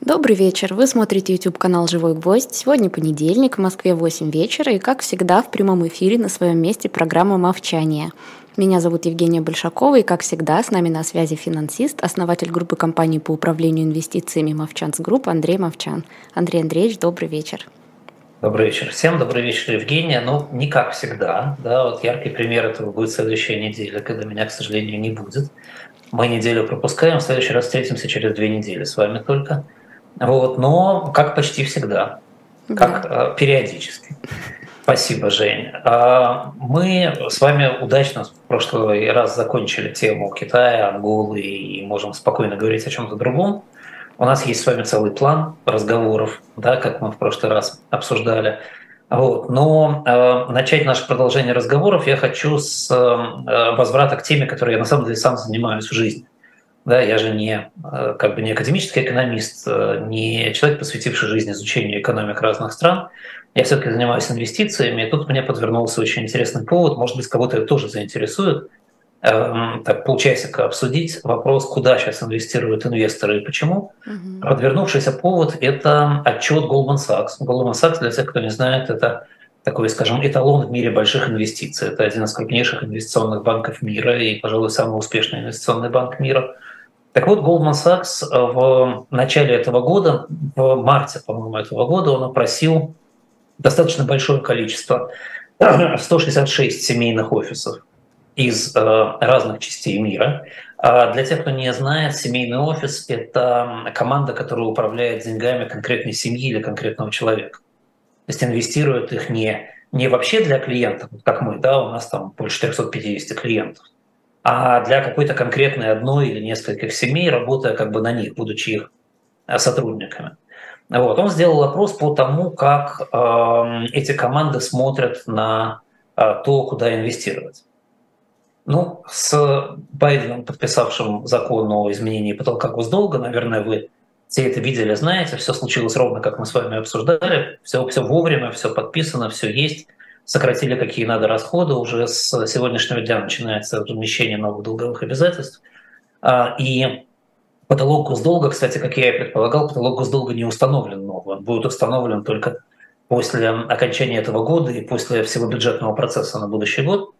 Добрый вечер. Вы смотрите YouTube канал Живой Гвоздь. Сегодня понедельник, в Москве 8 вечера, и как всегда в прямом эфире на своем месте программа «Мовчание». Меня зовут Евгения Большакова, и как всегда с нами на связи финансист, основатель группы компаний по управлению инвестициями «Movchan's Group» Андрей Мовчан. Андрей Андреевич, добрый вечер. Добрый вечер всем, добрый вечер, Евгения. Ну, не как всегда, да, вот яркий пример этого будет следующая неделя, когда меня, к сожалению, не будет. Мы неделю пропускаем, в следующий раз встретимся через две недели с вами только – вот, но как почти всегда, как да. периодически. Спасибо, Жень. А, мы с вами удачно в прошлый раз закончили тему Китая, Анголы и можем спокойно говорить о чем-то другом. У нас есть с вами целый план разговоров, да, как мы в прошлый раз обсуждали. Вот. Но э, начать наше продолжение разговоров я хочу с э, возврата к теме, которой я на самом деле сам занимаюсь в жизни. Да, я же не, э, как бы не академический экономист, э, не человек, посвятивший жизнь изучению экономик разных стран. Я все-таки занимаюсь инвестициями, и тут мне подвернулся очень интересный повод, может быть, кого-то это тоже заинтересует. Эм, так, полчасика обсудить вопрос, куда сейчас инвестируют инвесторы и почему. Угу. Подвернувшийся повод – это отчет Goldman Sachs. Goldman Sachs, для тех, кто не знает, это такой, скажем, эталон в мире больших инвестиций. Это один из крупнейших инвестиционных банков мира и, пожалуй, самый успешный инвестиционный банк мира – так вот, Goldman Sachs э, в начале этого года, в марте, по-моему, этого года, он опросил достаточно большое количество, 166 семейных офисов из э, разных частей мира. А для тех, кто не знает, семейный офис – это команда, которая управляет деньгами конкретной семьи или конкретного человека. То есть инвестирует их не, не вообще для клиентов, как мы, да, у нас там больше 350 клиентов, а для какой-то конкретной одной или нескольких семей, работая как бы на них, будучи их э, сотрудниками. Вот. Он сделал опрос по тому, как э, эти команды смотрят на э, то, куда инвестировать. Ну, с Байденом, подписавшим закон о изменении потолка госдолга, наверное, вы все это видели, знаете, все случилось ровно, как мы с вами обсуждали, все, все вовремя, все подписано, все есть сократили какие надо расходы, уже с сегодняшнего дня начинается размещение новых долговых обязательств. А, и потолок госдолга, кстати, как я и предполагал, потолок госдолга не установлен новый, он будет установлен только после окончания этого года и после всего бюджетного процесса на будущий год.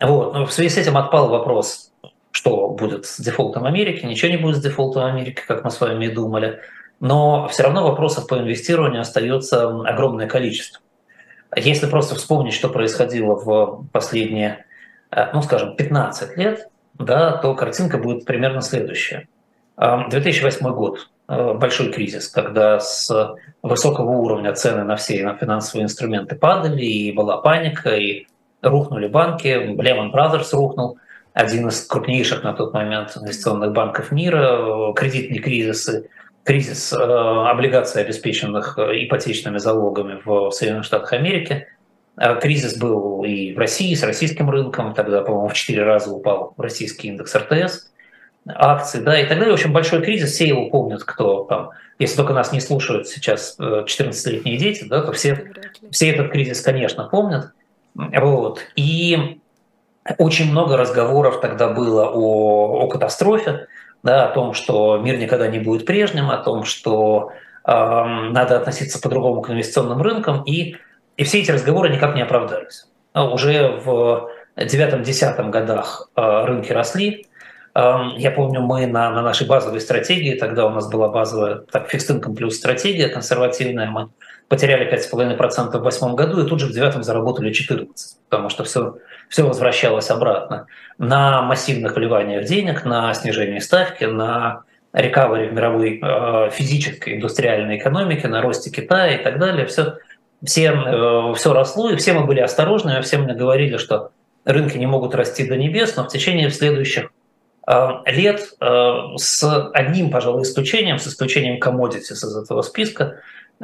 Вот. Но в связи с этим отпал вопрос, что будет с дефолтом Америки. Ничего не будет с дефолтом Америки, как мы с вами и думали. Но все равно вопросов по инвестированию остается огромное количество. Если просто вспомнить, что происходило в последние, э, ну, скажем, 15 лет, да, то картинка будет примерно следующая. 2008 год, э, большой кризис, когда с высокого уровня цены на все на финансовые инструменты падали, и была паника, и рухнули банки, Lehman Brothers рухнул, один из крупнейших на тот момент инвестиционных банков мира, кредитные кризисы кризис э, облигаций, обеспеченных э, ипотечными залогами в Соединенных Штатах Америки. Э, кризис был и в России, с российским рынком. Тогда, по-моему, в 4 раза упал российский индекс РТС акций, да, и так далее. В общем, большой кризис, все его помнят, кто там, если только нас не слушают сейчас 14-летние дети, да, то все, все этот кризис, конечно, помнят. Вот. И очень много разговоров тогда было о, о катастрофе, да, о том, что мир никогда не будет прежним, о том, что э, надо относиться по-другому к инвестиционным рынкам, и, и все эти разговоры никак не оправдались. А уже в девятом-десятом годах э, рынки росли. Э, я помню, мы на, на нашей базовой стратегии, тогда у нас была базовая так, фикс плюс стратегия консервативная, мы потеряли 5,5% в 2008 году и тут же в девятом заработали 14%, потому что все все возвращалось обратно на массивных вливаниях денег, на снижении ставки, на рекавери в мировой э, физической индустриальной экономике, на росте Китая и так далее. Все, все, э, все росло, и все мы были осторожны, все мне говорили, что рынки не могут расти до небес, но в течение следующих э, лет с одним, пожалуй, исключением, с исключением commodities из этого списка,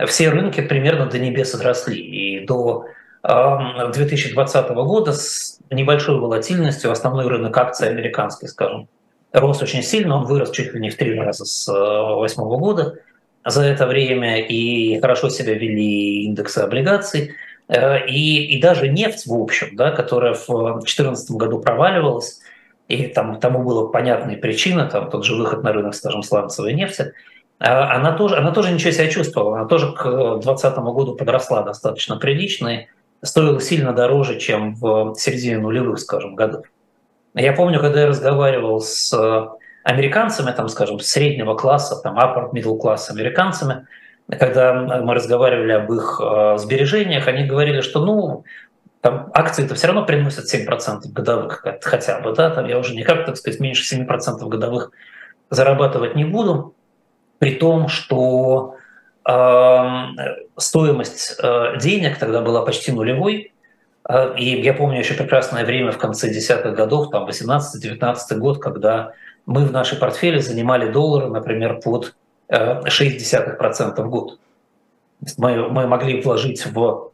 все рынки примерно до небес отросли. И до 2020 года с небольшой волатильностью основной рынок акций американский, скажем, рос очень сильно, он вырос чуть ли не в три раза с 2008 э, года. За это время, и хорошо себя вели индексы облигаций, э, и, и даже нефть, в общем, да, которая в 2014 году проваливалась, и там, тому была понятная причина, там тот же выход на рынок, скажем, сланцевой нефти, она тоже, она тоже ничего себя чувствовала. Она тоже к 2020 году подросла достаточно прилично и стоила сильно дороже, чем в середине нулевых, скажем, годов. Я помню, когда я разговаривал с американцами, там, скажем, среднего класса, там, upper middle класс американцами, когда мы разговаривали об их э, сбережениях, они говорили, что, ну, там акции-то все равно приносят 7% годовых хотя бы, да, там я уже никак, так сказать, меньше 7% годовых зарабатывать не буду, при том, что э, стоимость э, денег тогда была почти нулевой, э, и я помню еще прекрасное время в конце десятых годов, там 18-19 год, когда мы в нашей портфеле занимали доллары, например, под 0,6% э, в год. Мы, мы могли вложить в,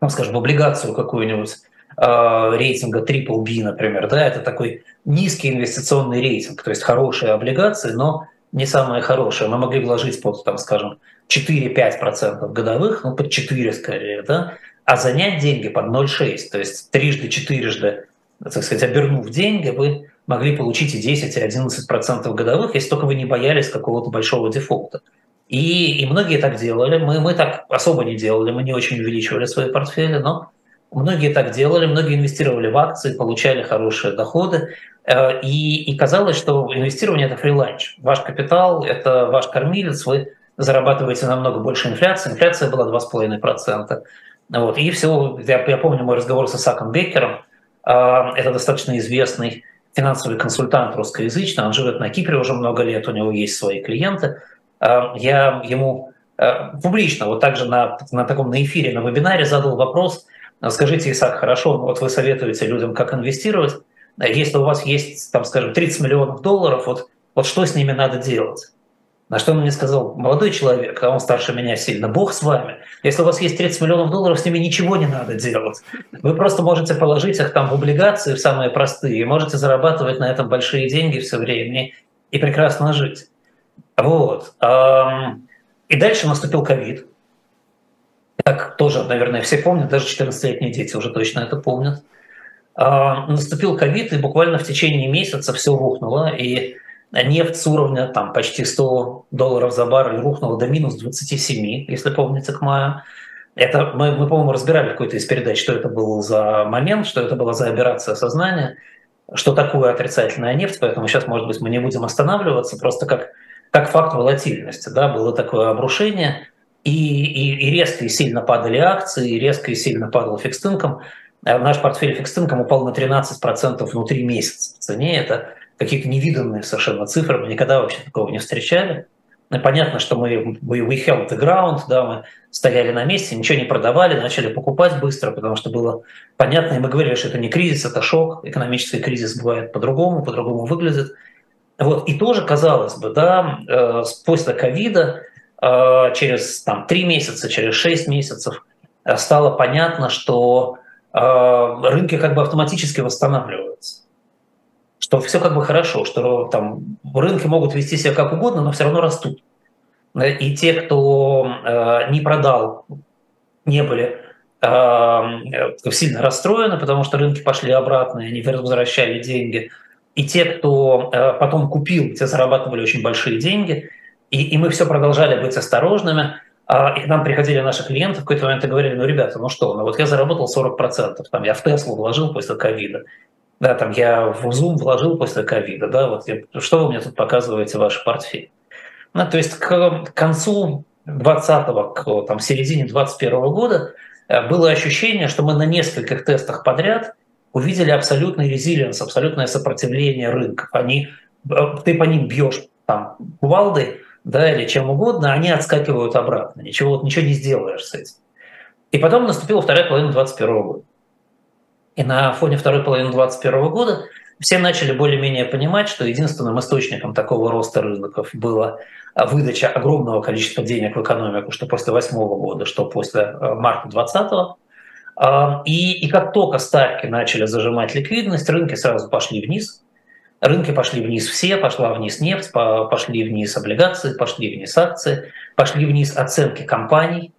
ну, скажем, в облигацию какую-нибудь э, рейтинга Triple B, например, да, это такой низкий инвестиционный рейтинг, то есть хорошие облигации, но не самые хорошие. Мы могли вложить под, там, скажем, 4-5% годовых, ну, под 4 скорее, да, а занять деньги под 0,6, то есть трижды, четырежды, так сказать, обернув деньги, вы могли получить и 10, и 11% годовых, если только вы не боялись какого-то большого дефолта. И, и многие так делали. Мы, мы так особо не делали, мы не очень увеличивали свои портфели, но многие так делали, многие инвестировали в акции, получали хорошие доходы. Э, и, и казалось, что инвестирование – это фриланч. Ваш капитал – это ваш кормилец, вы зарабатываете намного больше инфляции. Инфляция была 2,5%. Вот. И все, я, я помню мой разговор с Исаком Беккером, э, это достаточно известный финансовый консультант русскоязычный, он живет на Кипре уже много лет, у него есть свои клиенты. А, я ему э, публично, вот также на, на таком на эфире, на вебинаре задал вопрос, скажите, Исаак, хорошо, вот вы советуете людям, как инвестировать, если у вас есть, там, скажем, 30 миллионов долларов, вот, вот что с ними надо делать? На что он мне сказал, молодой человек, а он старше меня сильно, Бог с вами. Если у вас есть 30 миллионов долларов, с ними ничего не надо делать. Вы просто можете положить их там в облигации, в самые простые, и можете зарабатывать на этом большие деньги все время и прекрасно жить. Вот. И дальше наступил ковид. Как тоже, наверное, все помнят, даже 14-летние дети уже точно это помнят. Наступил ковид, и буквально в течение месяца все рухнуло, и Нефть с уровня там, почти 100 долларов за баррель рухнула до минус 27, если помните, к маю. Это мы, мы по-моему, разбирали какой-то из передач, что это был за момент, что это была за операция сознания, что такое отрицательная нефть, поэтому сейчас, может быть, мы не будем останавливаться, просто как, как факт волатильности. Да, было такое обрушение, и, и, и резко и сильно падали акции, и резко и сильно падал фикстинком. Наш портфель фикстинком упал на 13% внутри месяца в цене. Это какие-то невиданные совершенно цифры, мы никогда вообще такого не встречали. Ну, понятно, что мы we, we held the ground, да, мы стояли на месте, ничего не продавали, начали покупать быстро, потому что было понятно, и мы говорили, что это не кризис, это шок, экономический кризис бывает по-другому, по-другому выглядит. Вот. И тоже, казалось бы, да, э, после ковида э, через там, 3 месяца, через 6 месяцев э, стало понятно, что рынки как бы автоматически восстанавливаются что все как бы хорошо, что там рынки могут вести себя как угодно, но все равно растут. И те, кто э, не продал, не были э, сильно расстроены, потому что рынки пошли обратно, и они возвращали деньги. И те, кто э, потом купил, те зарабатывали очень большие деньги. И, и мы все продолжали быть осторожными. А, и к нам приходили наши клиенты в какой-то момент и говорили, ну, ребята, ну что, ну вот я заработал 40%, там, я в Теслу вложил после ковида, да, там я в Zoom вложил после ковида, да, вот я, что вы мне тут показываете ваш портфель? Ну, то есть к концу 20-го, к там, середине 21 года э, было ощущение, что мы на нескольких тестах подряд увидели абсолютный резилиенс, абсолютное сопротивление рынков. Они, э, ты по ним бьешь там кувалдой, да, или чем угодно, они отскакивают обратно. Ничего, вот, ничего не сделаешь с этим. И потом наступила вторая половина 2021 года. И на фоне второй половины 2021 года все начали более-менее понимать, что единственным источником такого роста рынков была выдача огромного количества денег в экономику, что после 2008 года, что после э, марта 2020. А, и, и как только ставки начали зажимать ликвидность, рынки сразу пошли вниз. Рынки пошли вниз все, пошла вниз нефть, пошли вниз облигации, пошли вниз акции, пошли вниз оценки компаний.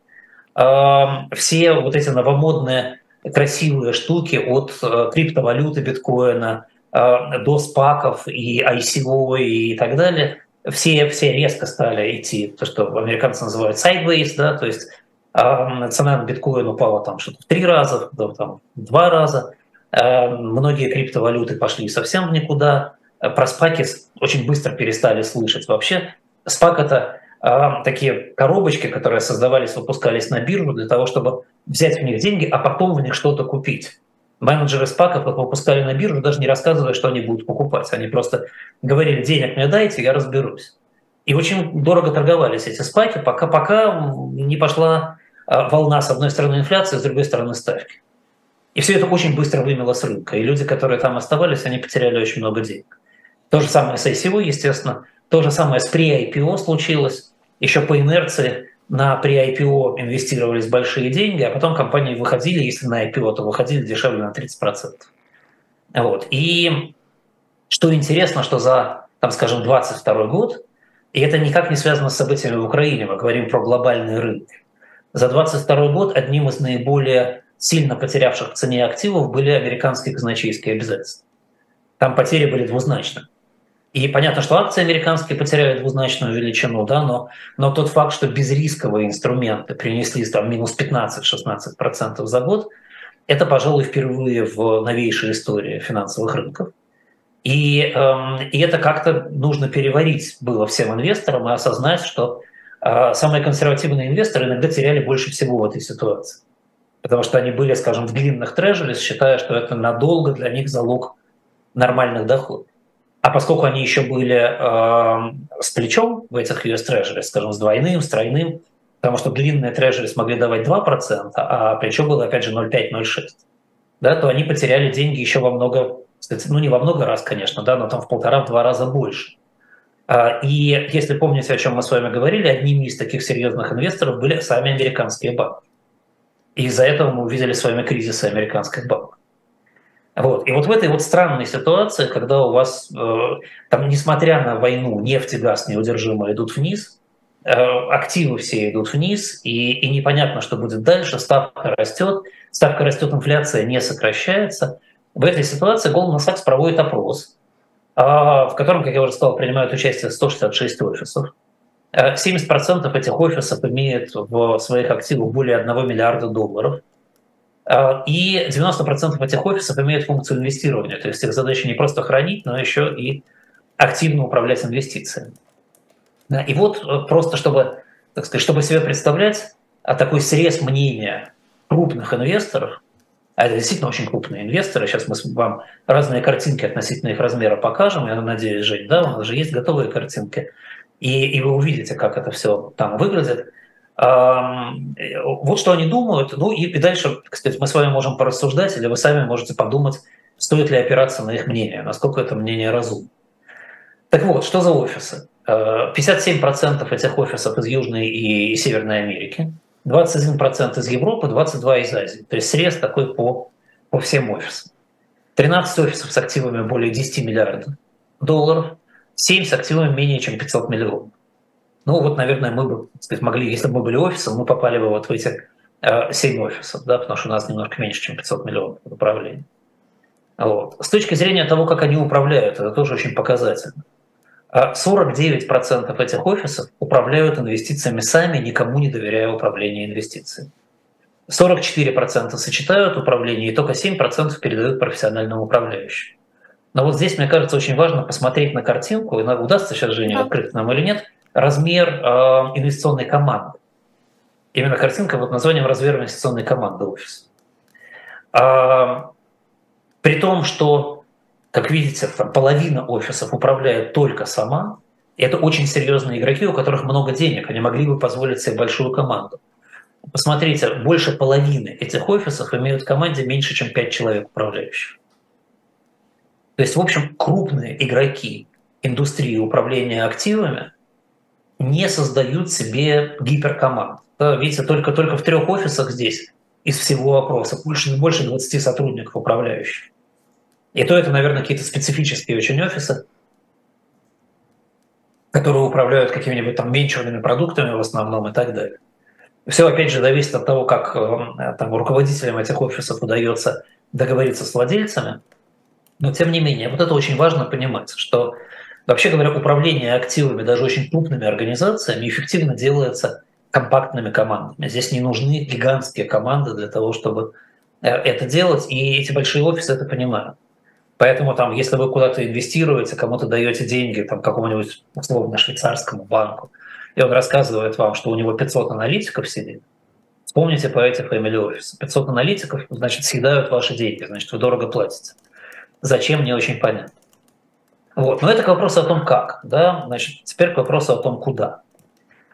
А, все вот эти новомодные красивые штуки от э, криптовалюты биткоина э, до спаков и ICO и так далее, все, все резко стали идти, то, что американцы называют sideways, да, то есть э, цена на биткоин упала там что-то в три раза, там, в два раза, многие криптовалюты пошли совсем в никуда, про спаки очень быстро перестали слышать. Вообще спак – это э, такие коробочки, которые создавались, выпускались на биржу для того, чтобы взять в них деньги, а потом в них что-то купить. Менеджеры спаков их выпускали на биржу, даже не рассказывая, что они будут покупать. Они просто говорили, денег мне дайте, я разберусь. И очень дорого торговались эти спаки, пока, пока не пошла а, волна, с одной стороны, инфляции, с другой стороны, ставки. И все это очень быстро вымело с рынка. И люди, которые там оставались, они потеряли очень много денег. То же самое с ICO, естественно. То же самое с pre-IPO случилось. Еще по инерции на pre-IPO инвестировались большие деньги, а потом компании выходили, если на IPO, то выходили дешевле на 30%. Вот. И что интересно, что за, там, скажем, 22 год, и это никак не связано с событиями в Украине, мы говорим про глобальные рынки. За 22 год одним из наиболее сильно потерявших в цене активов были американские казначейские обязательства. Там потери были двузначны. И понятно, что акции американские потеряют двузначную величину, да, но, но тот факт, что безрисковые инструменты принесли там, минус 15-16% за год, это, пожалуй, впервые в новейшей истории финансовых рынков. И, эм, и это как-то нужно переварить было всем инвесторам и осознать, что э, самые консервативные инвесторы иногда теряли больше всего в этой ситуации. Потому что они были, скажем, в длинных трежерис, считая, что это надолго для них залог нормальных доходов. А поскольку они еще были э, с плечом в этих US Treasury, скажем, с двойным, с тройным, потому что длинные трежери смогли давать 2%, а плечо было, опять же, 0,5-0,6, да, то они потеряли деньги еще во много, ну не во много раз, конечно, да, но там в полтора-два раза больше. А, и если помните, о чем мы с вами говорили, одними из таких серьезных инвесторов были сами американские банки. И из-за этого мы увидели с вами кризисы американских банков. Вот. И вот в этой вот странной ситуации, когда у вас, э, там, несмотря на войну, нефть и газ неудержимо идут вниз, э, активы все идут вниз, и, и непонятно, что будет дальше, ставка растет, ставка растет, инфляция не сокращается. В этой ситуации Goldman Sachs проводит опрос, э, в котором, как я уже сказал, принимают участие 166 офисов. 70% этих офисов имеют в своих активах более 1 миллиарда долларов – а, и 90% этих офисов имеют функцию инвестирования. То есть их задача не просто хранить, но еще и активно управлять инвестициями. И вот э, просто чтобы, так сказать, чтобы себе представлять а такой срез мнения крупных инвесторов, а это действительно очень крупные инвесторы, сейчас мы вам разные картинки относительно их размера покажем, я надеюсь, Жень, да, у нас же есть готовые картинки, и, и вы увидите, как это все там выглядит. Вот что они думают. Ну и, и дальше, кстати, мы с вами можем порассуждать, или вы сами можете подумать, стоит ли опираться на их мнение, насколько это мнение разумно. Так вот, что за офисы? 57% э, этих офисов из Южной и Северной Америки, 21% из Европы, 22% из Азии. То есть срез такой по, по всем офисам. 13 офисов с активами более 10 миллиардов долларов, 7 с активами менее чем 500 миллионов. Ну вот, наверное, мы бы сказать, могли, если бы мы были офисом, мы попали бы вот в эти э, 7 офисов, да, потому что у нас немножко меньше, чем 500 миллионов в управлении. Вот. С точки зрения того, как они управляют, это тоже очень показательно. 49% а этих офисов управляют инвестициями сами, никому не доверяя управление инвестициями. 44% сочетают управление, и только 7% передают профессиональному управляющему. Но вот здесь, мне кажется, очень важно посмотреть на картинку, и удастся сейчас Женя открыть нам или нет – размер э, инвестиционной команды. Именно картинка под названием «Размер инвестиционной команды офиса». А, при том, что, как видите, там, половина офисов управляет только сама, и это очень серьезные игроки, у которых много денег, они могли бы позволить себе большую команду. Посмотрите, больше половины этих офисов имеют в команде меньше, чем 5 человек управляющих. То есть, в общем, крупные игроки индустрии управления активами не создают себе гиперкоманд. Видите, только, только в трех офисах здесь из всего опроса больше, больше 20 сотрудников управляющих. И то это, наверное, какие-то специфические очень офисы, которые управляют какими-нибудь там венчурными продуктами в основном и так далее. Все, опять же, зависит от того, как э, там, руководителям этих офисов удается договориться с владельцами. Но, тем не менее, вот это очень важно понимать, что Вообще говоря, управление активами даже очень крупными организациями эффективно делается компактными командами. Здесь не нужны гигантские команды для того, чтобы э, это делать, и эти большие офисы это понимают. Поэтому там, если вы куда-то инвестируете, кому-то даете деньги там, какому-нибудь условно швейцарскому банку, и он рассказывает вам, что у него 500 аналитиков сидит, вспомните по эти family офисы. 500 аналитиков, значит, съедают ваши деньги, значит, вы дорого платите. Зачем, не очень понятно. Вот. Но это к вопросу о том, как. Да? Значит, теперь к вопросу о том, куда.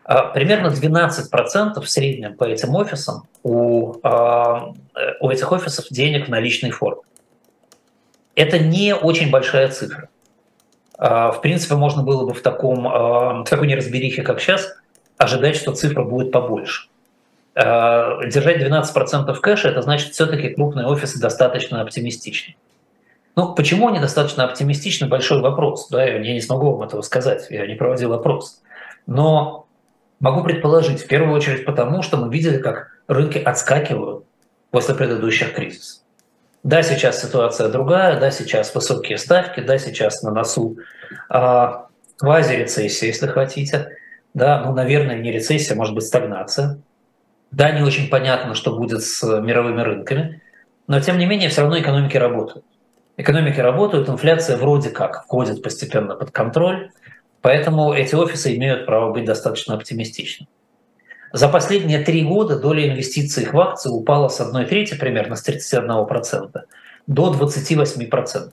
А, примерно 12% в среднем по этим офисам у, а, у этих офисов денег в наличной форме. Это не очень большая цифра. А, в принципе, можно было бы в, таком, в такой неразберихе, как сейчас, ожидать, что цифра будет побольше. Держать 12% кэша – это значит, все-таки крупные офисы достаточно оптимистичны. Ну, почему они достаточно оптимистичны, большой вопрос. Да, я не смогу вам этого сказать, я не проводил опрос. Но могу предположить, в первую очередь потому, что мы видели, как рынки отскакивают после предыдущих кризисов. Да, сейчас ситуация другая, да, сейчас высокие ставки, да, сейчас на носу а, квази-рецессия, если хотите. Да, ну, наверное, не рецессия, может быть, стагнация. Да, не очень понятно, что будет с мировыми рынками, но тем не менее все равно экономики работают экономики работают, инфляция вроде как входит постепенно под контроль, поэтому эти офисы имеют право быть достаточно оптимистичными. За последние три года доля инвестиций в акции упала с 1 трети примерно, с 31% до 28%.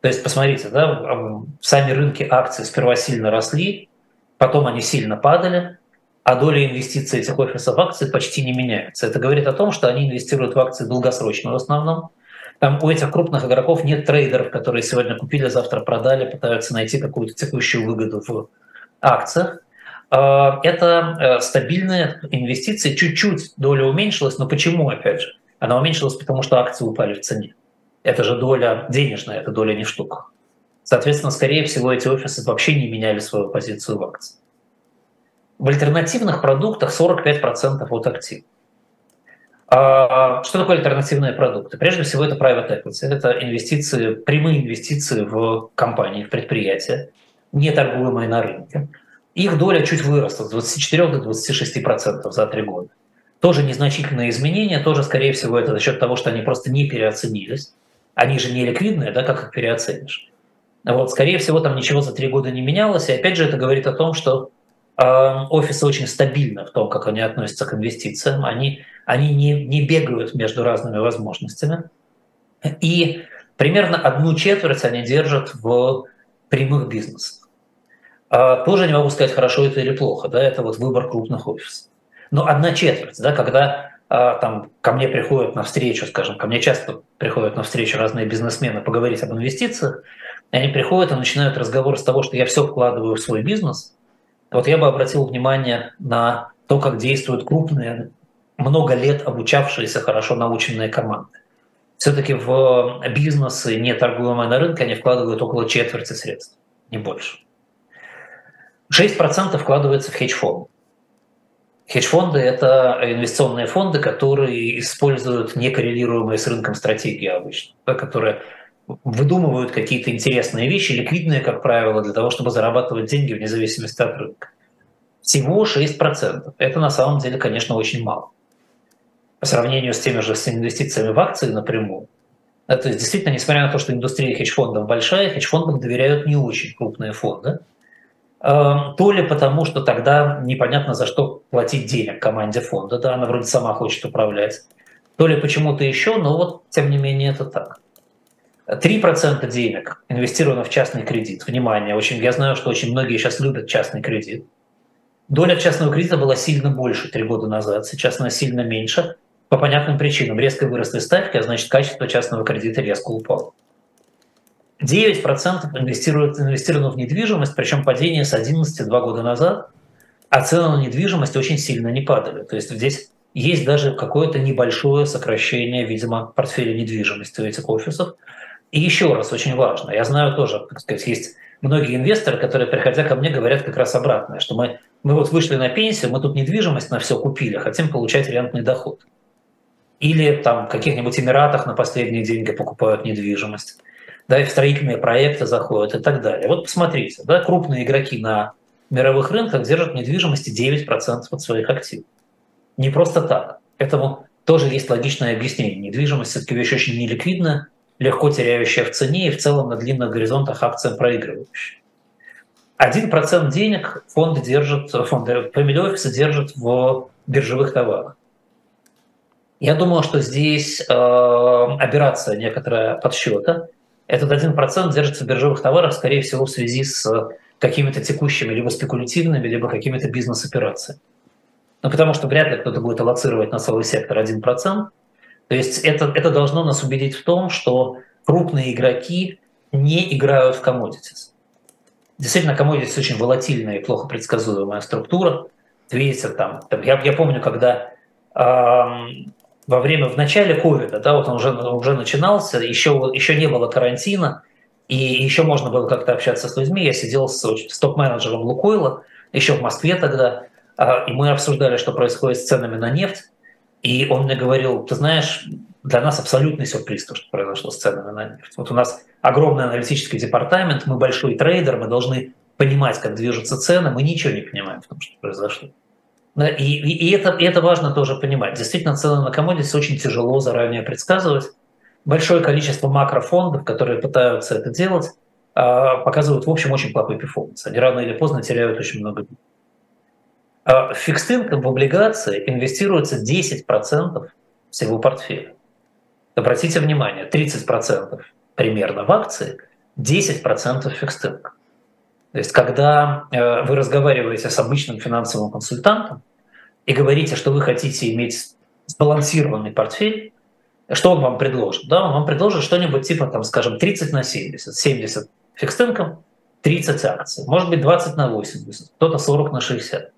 То есть, посмотрите, да, сами рынки акций сперва сильно росли, потом они сильно падали, а доля инвестиций этих офисов в акции почти не меняется. Это говорит о том, что они инвестируют в акции долгосрочно в основном, там у этих крупных игроков нет трейдеров, которые сегодня купили, завтра продали, пытаются найти какую-то текущую выгоду в акциях. А, это э, стабильные инвестиции. Чуть-чуть доля уменьшилась, но почему, опять же? Она уменьшилась, потому что акции упали в цене. Это же доля денежная, это доля не штука. Соответственно, скорее всего, эти офисы вообще не меняли свою позицию в акции. В альтернативных продуктах 45% от активов. А, что такое альтернативные продукты? Прежде всего, это private equity. Это инвестиции, прямые инвестиции в компании, в предприятия, не торгуемые на рынке. Их доля чуть выросла с 24 до 26 процентов за три года. Тоже незначительное изменение, тоже, скорее всего, это за счет того, что они просто не переоценились. Они же не ликвидные, да, как их переоценишь. Вот, скорее всего, там ничего за три года не менялось. И опять же, это говорит о том, что офисы очень стабильны в том, как они относятся к инвестициям. Они они не, не бегают между разными возможностями. И примерно одну четверть они держат в прямых бизнесах. А тоже не могу сказать, хорошо это или плохо, да, это вот выбор крупных офисов. Но одна четверть, да, когда а, там ко мне приходят на встречу, скажем, ко мне часто приходят на встречу разные бизнесмены поговорить об инвестициях, они приходят и начинают разговор с того, что я все вкладываю в свой бизнес. Вот я бы обратил внимание на то, как действуют крупные много лет обучавшиеся, хорошо наученные команды. Все-таки в бизнесы, не торгуемые на рынке, они вкладывают около четверти средств, не больше. 6% вкладывается в хедж-фонды. Хедж-фонды – это инвестиционные фонды, которые используют некоррелируемые с рынком стратегии обычно, которые выдумывают какие-то интересные вещи, ликвидные, как правило, для того, чтобы зарабатывать деньги вне зависимости от рынка. Всего 6%. Это на самом деле, конечно, очень мало по сравнению с теми же с инвестициями в акции напрямую. Да, то есть действительно, несмотря на то, что индустрия хедж-фондов большая, хедж-фондам доверяют не очень крупные фонды. Эм, то ли потому, что тогда непонятно за что платить денег команде фонда, да, она вроде сама хочет управлять, то ли почему-то еще, но вот тем не менее это так. 3% денег инвестировано в частный кредит. Внимание, очень, я знаю, что очень многие сейчас любят частный кредит. Доля частного кредита была сильно больше три года назад, сейчас она сильно меньше по понятным причинам. Резко выросли ставки, а значит качество частного кредита резко упало. 9% инвестируют, инвестировано в недвижимость, причем падение с 11 два года назад, а цены на недвижимость очень сильно не падали. То есть здесь есть даже какое-то небольшое сокращение, видимо, портфеля недвижимости у этих офисов. И еще раз, очень важно, я знаю тоже, так сказать, есть многие инвесторы, которые, приходя ко мне, говорят как раз обратное, что мы, мы вот вышли на пенсию, мы тут недвижимость на все купили, хотим получать рентный доход. Или там в каких-нибудь Эмиратах на последние деньги покупают недвижимость. да, и в строительные проекты заходят и так далее. Вот посмотрите, да, крупные игроки на мировых рынках держат недвижимости 9% от своих активов. Не просто так. Этому тоже есть логичное объяснение. Недвижимость все-таки вещь очень неликвидная, легко теряющая в цене и в целом на длинных горизонтах акциям проигрывающая. Один процент денег фонды держат, фонды family офисы держат в биржевых товарах. Я думаю, что здесь э, операция некоторая подсчета. Этот один процент держится в биржевых товарах, скорее всего, в связи с какими-то текущими, либо спекулятивными, либо какими-то бизнес-операциями. Ну, потому что вряд ли кто-то будет аллоцировать на целый сектор 1%. То есть это, это должно нас убедить в том, что крупные игроки не играют в commodities. Действительно, commodities очень волатильная и плохо предсказуемая структура. Видите, там, там я, я помню, когда эм, во время, в начале ковида, да, вот он уже, уже начинался, еще, еще не было карантина, и еще можно было как-то общаться с людьми. Я сидел с, с топ-менеджером Лукойла, еще в Москве тогда, э, и мы обсуждали, что происходит с ценами на нефть. И он мне говорил, ты знаешь, для нас абсолютный сюрприз то, что произошло с ценами на нефть. Вот у нас огромный аналитический департамент, мы большой трейдер, мы должны понимать, как движутся цены, мы ничего не понимаем в том, что произошло. И, и, и, это, это важно тоже понимать. Действительно, цены на commodity очень тяжело заранее предсказывать. Большое количество макрофондов, которые пытаются это делать, а, показывают, в общем, очень плохой performance. Они рано или поздно теряют очень много денег. В fixed в облигации инвестируется 10% всего портфеля. Обратите внимание, 30% примерно в акции, 10% в fixed То есть, когда э, вы разговариваете с обычным финансовым консультантом и говорите, что вы хотите иметь сбалансированный портфель, что он вам предложит? Да, он вам предложит что-нибудь типа, там, скажем, 30 на 70, 70 фикс 30 акций, может быть 20 на 80, кто-то 40 на 60.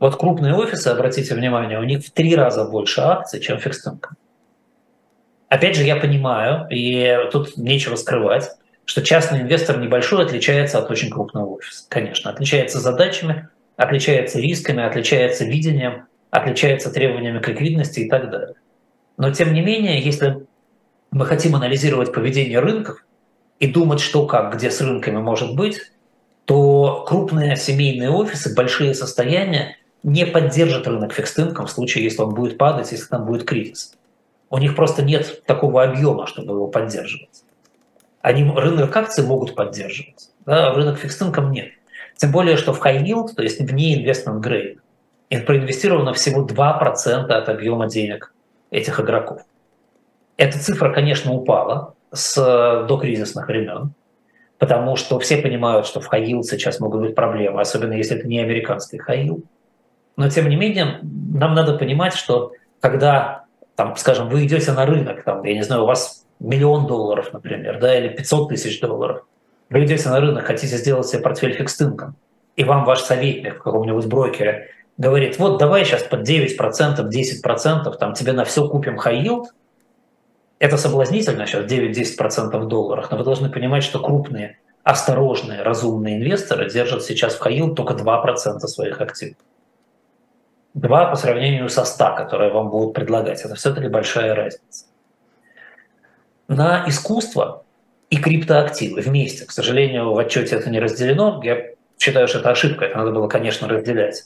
Вот крупные офисы, обратите внимание, у них в три раза больше акций, чем фикс Опять же, я понимаю, и тут нечего скрывать, что частный инвестор небольшой отличается от очень крупного офиса. Конечно, отличается задачами, отличается рисками, отличается видением, отличается требованиями к ликвидности и так далее. Но тем не менее, если мы хотим анализировать поведение рынков и думать, что как, где с рынками может быть, то крупные семейные офисы, большие состояния не поддержат рынок фикстинком в случае, если он будет падать, если там будет кризис. У них просто нет такого объема, чтобы его поддерживать. Они рынок акций могут поддерживать, да, рынок фикстинком нет. Тем более, что в high yield, то есть вне investment grade, проинвестировано всего 2% от объема денег этих игроков. Эта цифра, конечно, упала с докризисных времен, потому что все понимают, что в high сейчас могут быть проблемы, особенно если это не американский high yield. Но тем не менее, нам надо понимать, что когда там, скажем, вы идете на рынок, там, я не знаю, у вас миллион долларов, например, да, или 500 тысяч долларов, вы идете на рынок, хотите сделать себе портфель фикстинком, и вам ваш советник в каком-нибудь брокере говорит, вот давай сейчас под 9%, 10%, там тебе на все купим high yield, это соблазнительно сейчас 9-10% в долларах, но вы должны понимать, что крупные, осторожные, разумные инвесторы держат сейчас в high только 2% своих активов. 2 по сравнению со 100, которые вам будут предлагать. Это все-таки большая разница. На искусство и криптоактивы вместе. К сожалению, в отчете это не разделено. Я считаю, что это ошибка, это надо было, конечно, разделять.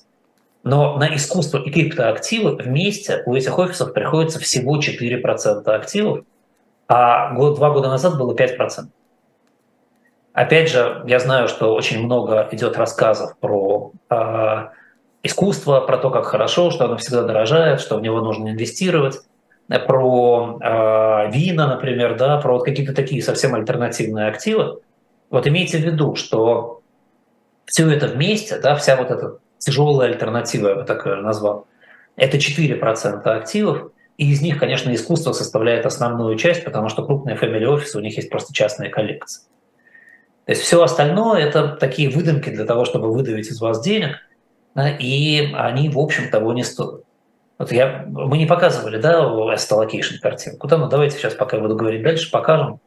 Но на искусство и криптоактивы вместе у этих офисов приходится всего 4% активов, а год, два года назад было 5%. Опять же, я знаю, что очень много идет рассказов про э, искусство, про то, как хорошо, что оно всегда дорожает, что в него нужно инвестировать, э, про э, вина, например, да, про вот какие-то такие совсем альтернативные активы. Вот имейте в виду, что все это вместе, да, вся вот эта тяжелая альтернатива, я бы так назвал, это 4% активов, и из них, конечно, искусство составляет основную часть, потому что крупные family офисы, у них есть просто частные коллекции. То есть все остальное – это такие выдумки для того, чтобы выдавить из вас денег – и они, в общем, того не стоят. Вот я, мы не показывали, да, asset картинку, да, но давайте сейчас, пока я буду говорить дальше, покажем,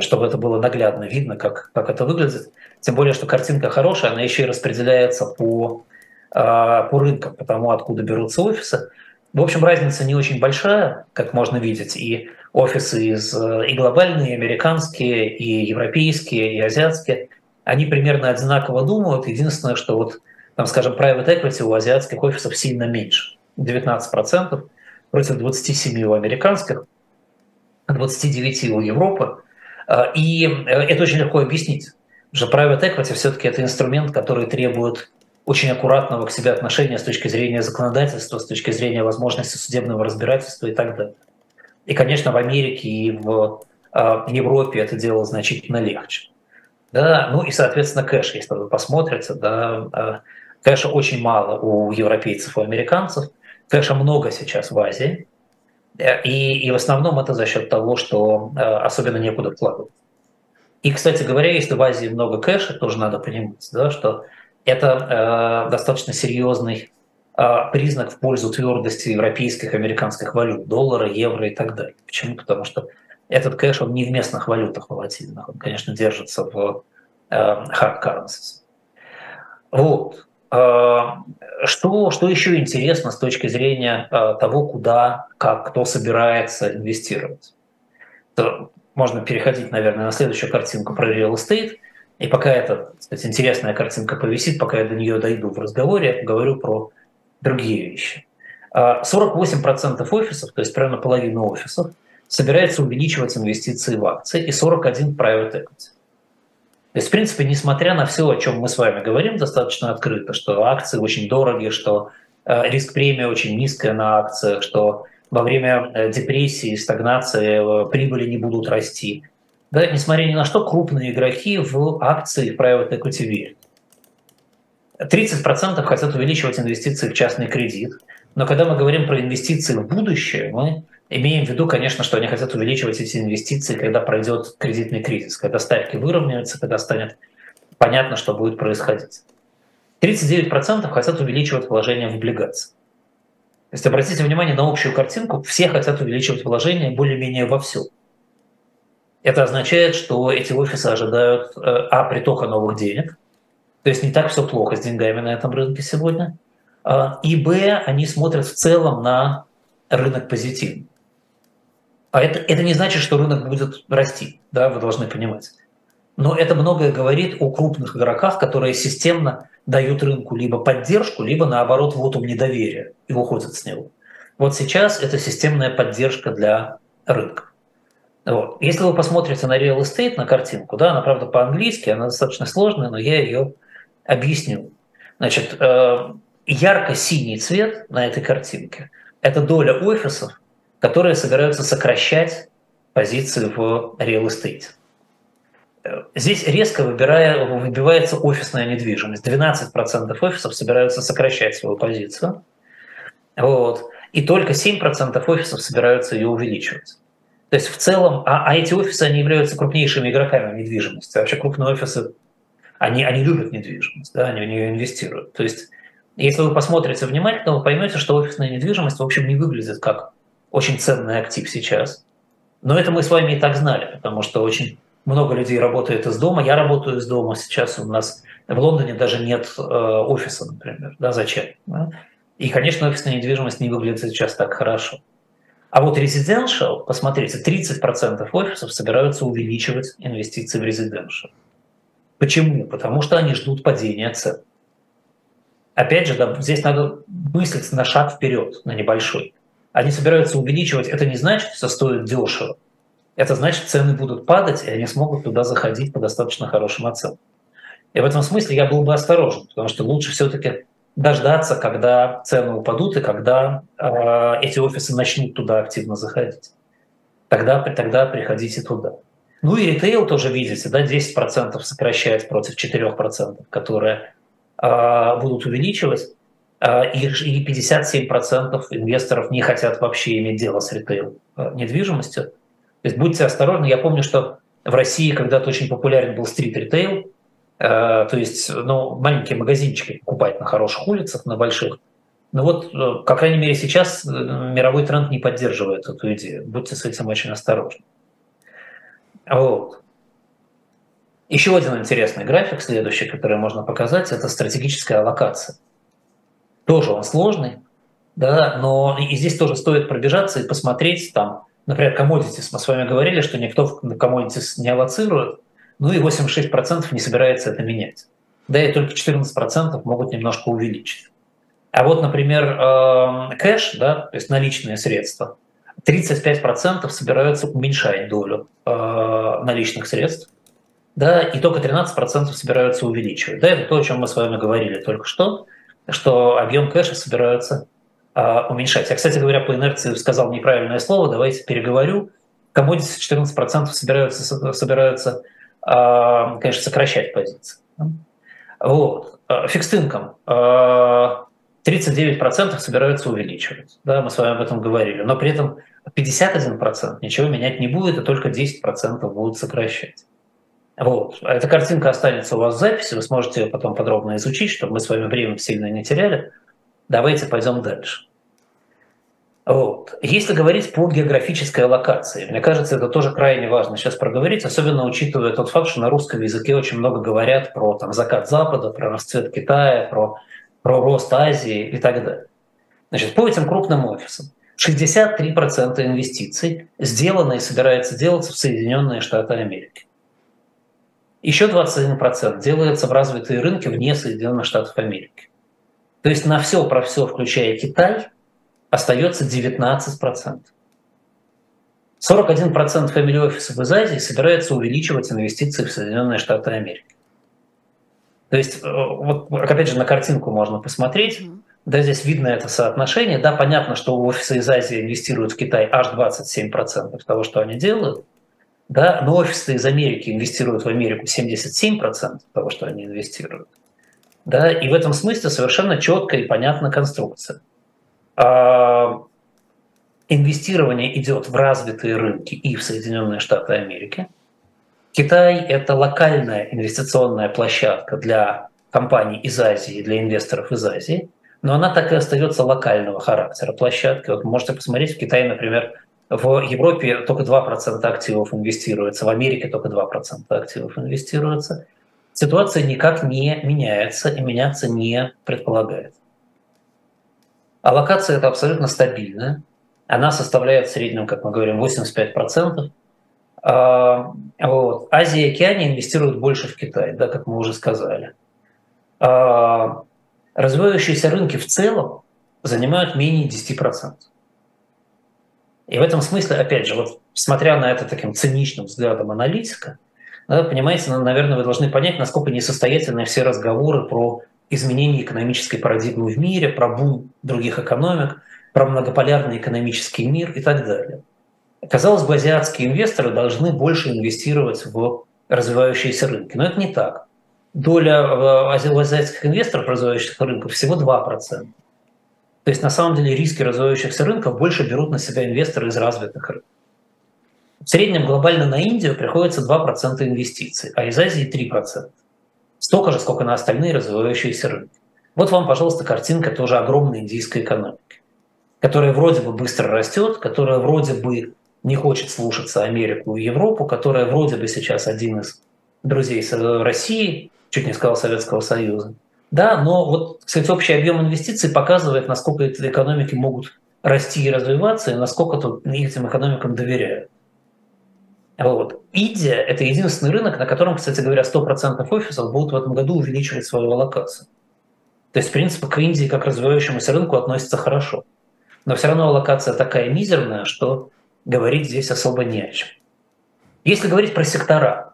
чтобы это было наглядно видно, как, как это выглядит. Тем более, что картинка хорошая, она еще и распределяется по, а, по рынкам, по тому, откуда берутся офисы. В общем, разница не очень большая, как можно видеть, и офисы из, и глобальные, и американские, и европейские, и азиатские, они примерно одинаково думают. Единственное, что вот, там, скажем, private equity у азиатских офисов сильно меньше, 19% против 27 у американских, 29 у Европы. А, и э, это очень легко объяснить. Же private equity все-таки это инструмент, который требует очень аккуратного к себе отношения с точки зрения законодательства, с точки зрения возможности судебного разбирательства и так далее. И, конечно, в Америке и в а, Европе это дело значительно легче. Да, ну и, соответственно, кэш, если вы посмотрите, да, а, кэша очень мало у европейцев и американцев, кэша много сейчас в Азии, э, и, и в основном это за счет того, что э, особенно некуда вкладывать. И, кстати говоря, если в Азии много кэша, тоже надо понимать, да, что это э, достаточно серьезный э, признак в пользу твердости европейских, американских валют, доллара, евро и так далее. Почему? Потому что этот кэш, он не в местных валютах волатильных, он, конечно, держится в э, hard currencies. Вот. Э, что, что еще интересно с точки зрения э, того, куда, как, кто собирается инвестировать? Можно переходить, наверное, на следующую картинку про real estate – и пока эта кстати, интересная картинка повисит, пока я до нее дойду в разговоре, я поговорю про другие вещи. 48% а, офисов, то есть примерно половина офисов, собирается увеличивать инвестиции в акции и 41 private equity. То есть, в принципе, несмотря на все, о чем мы с вами говорим достаточно открыто, что акции очень дорогие, что э, риск премия очень низкая на акциях, что во время э, депрессии, стагнации э, прибыли не будут расти – да, несмотря ни на что, крупные игроки в акции private equity верят. 30% хотят увеличивать инвестиции в частный кредит. Но когда мы говорим про инвестиции в будущее, мы имеем в виду, конечно, что они хотят увеличивать эти инвестиции, когда пройдет кредитный кризис, когда ставки выровняются, когда станет понятно, что будет происходить. 39% хотят увеличивать вложения в облигации. То есть обратите внимание на общую картинку, все хотят увеличивать вложения более-менее во все. Это означает, что эти офисы ожидают э, а притока новых денег, то есть не так все плохо с деньгами на этом рынке сегодня, а, и б они смотрят в целом на рынок позитивно. А это, это не значит, что рынок будет расти, да, вы должны понимать. Но это многое говорит о крупных игроках, которые системно дают рынку либо поддержку, либо наоборот вотум недоверия и уходят с него. Вот сейчас это системная поддержка для рынка. Вот. Если вы посмотрите на real estate, на картинку, да, она, правда, по-английски, она достаточно сложная, но я ее объясню. Значит, э, ярко-синий цвет на этой картинке – это доля офисов, которые собираются сокращать позиции в real estate. Здесь резко выбирая, выбивается офисная недвижимость. 12% офисов собираются сокращать свою позицию. Вот. И только 7% офисов собираются ее увеличивать. То есть в целом, а, а эти офисы, они являются крупнейшими игроками в недвижимости. Вообще крупные офисы, они, они любят недвижимость, да, они в нее инвестируют. То есть если вы посмотрите внимательно, вы поймете, что офисная недвижимость, в общем, не выглядит как очень ценный актив сейчас. Но это мы с вами и так знали, потому что очень много людей работает из дома. Я работаю из дома сейчас. У нас в Лондоне даже нет э, офиса, например. Да, зачем? Да? И, конечно, офисная недвижимость не выглядит сейчас так хорошо. А вот residential, посмотрите, 30% офисов собираются увеличивать инвестиции в residential. Почему? Потому что они ждут падения цен. Опять же, да, здесь надо мыслить на шаг вперед, на небольшой. Они собираются увеличивать, это не значит, что стоит дешево. Это значит, цены будут падать, и они смогут туда заходить по достаточно хорошим оценкам. И в этом смысле я был бы осторожен, потому что лучше все-таки дождаться, когда цены упадут и когда э, эти офисы начнут туда активно заходить. Тогда, тогда приходите туда. Ну и ритейл тоже видите, да, 10% сокращает против 4%, которые э, будут увеличивать, и, и 57% инвесторов не хотят вообще иметь дело с ритейл э, недвижимостью. То есть будьте осторожны. Я помню, что в России когда-то очень популярен был стрит-ритейл, Э, то есть ну, маленькие магазинчики покупать на хороших улицах, на больших. Ну вот, э, по крайней мере, сейчас э, мировой тренд не поддерживает эту идею. Будьте с этим очень осторожны. Вот. Еще один интересный график, следующий, который можно показать, это стратегическая аллокация. Тоже он сложный, да, но и здесь тоже стоит пробежаться и посмотреть там, например, commodities. Мы с вами говорили, что никто на commodities не аллоцирует, ну и 86% не собирается это менять. Да, и только 14% могут немножко увеличить. А вот, например, эм, кэш, да, то есть наличные средства, 35% собираются уменьшать долю э, наличных средств, да, и только 13% собираются увеличивать. Да, это то, о чем мы с вами говорили только что, что объем кэша собираются э, уменьшать. Я, кстати говоря, по инерции сказал неправильное слово, давайте переговорю. Commodities 14% собираются, собираются э, конечно, сокращать позиции. Вот. Фикс инком 39% собираются увеличивать. Да, мы с вами об этом говорили. Но при этом 51% ничего менять не будет, и только 10% будут сокращать. Вот. А эта картинка останется у вас в записи, вы сможете ее потом подробно изучить, чтобы мы с вами время сильно не теряли. Давайте пойдем дальше. Вот. Если говорить по географической локации, мне кажется, это тоже крайне важно сейчас проговорить, особенно учитывая тот факт, что на русском языке очень много говорят про там, закат Запада, про расцвет Китая, про про рост Азии и так далее. Значит, по этим крупным офисам 63% инвестиций сделано и собирается делаться в Соединенные Штаты Америки. Еще 21% делается в развитые рынки вне Соединенных Штатов Америки. То есть на все про все, включая Китай, остается 19%. 41% family офисов из Азии собирается увеличивать инвестиции в Соединенные Штаты Америки. То есть, э, вот опять же, на картинку можно посмотреть. Да, здесь видно это соотношение. Да, понятно, что офисы из Азии инвестируют в Китай аж 27% того, что они делают. Да, но офисы из Америки инвестируют в Америку 77% того, что они инвестируют. Да, и в этом смысле совершенно четкая и понятная конструкция. А, инвестирование идет в развитые рынки и в Соединенные Штаты Америки – Китай – это локальная инвестиционная площадка для компаний из Азии, для инвесторов из Азии, но она так и остается локального характера площадкой. Вот можете посмотреть, в Китае, например, в Европе только 2% активов инвестируется, в Америке только 2% активов инвестируется. Ситуация никак не меняется и меняться не предполагает. Аллокация это абсолютно стабильная. Она составляет в среднем, как мы говорим, 85%. А, вот. Азия и Океания инвестируют больше в Китай, да, как мы уже сказали. А, развивающиеся рынки в целом занимают менее 10%. И в этом смысле, опять же, вот смотря на это таким циничным взглядом аналитика, да, понимаете, ну, наверное, вы должны понять, насколько несостоятельны все разговоры про изменение экономической парадигмы в мире, про бум других экономик, про многополярный экономический мир и так далее. Казалось бы, азиатские инвесторы должны больше инвестировать в развивающиеся рынки. Но это не так. Доля азиатских инвесторов развивающихся рынков всего 2%. То есть на самом деле риски развивающихся рынков больше берут на себя инвесторы из развитых рынков. В среднем глобально на Индию приходится 2% инвестиций, а из Азии 3%. Столько же, сколько на остальные развивающиеся рынки. Вот вам, пожалуйста, картинка тоже огромной индийской экономики, которая вроде бы быстро растет, которая вроде бы не хочет слушаться Америку и Европу, которая вроде бы сейчас один из друзей России, чуть не сказал Советского Союза. Да, но вот, кстати, общий объем инвестиций показывает, насколько эти экономики могут расти и развиваться, и насколько тут этим экономикам доверяют. Вот. Индия – это единственный рынок, на котором, кстати говоря, 100% офисов будут в этом году увеличивать свою аллокацию. То есть, в принципе, к Индии как развивающемуся рынку относится хорошо. Но все равно аллокация такая мизерная, что говорить здесь особо не о чем. Если говорить про сектора,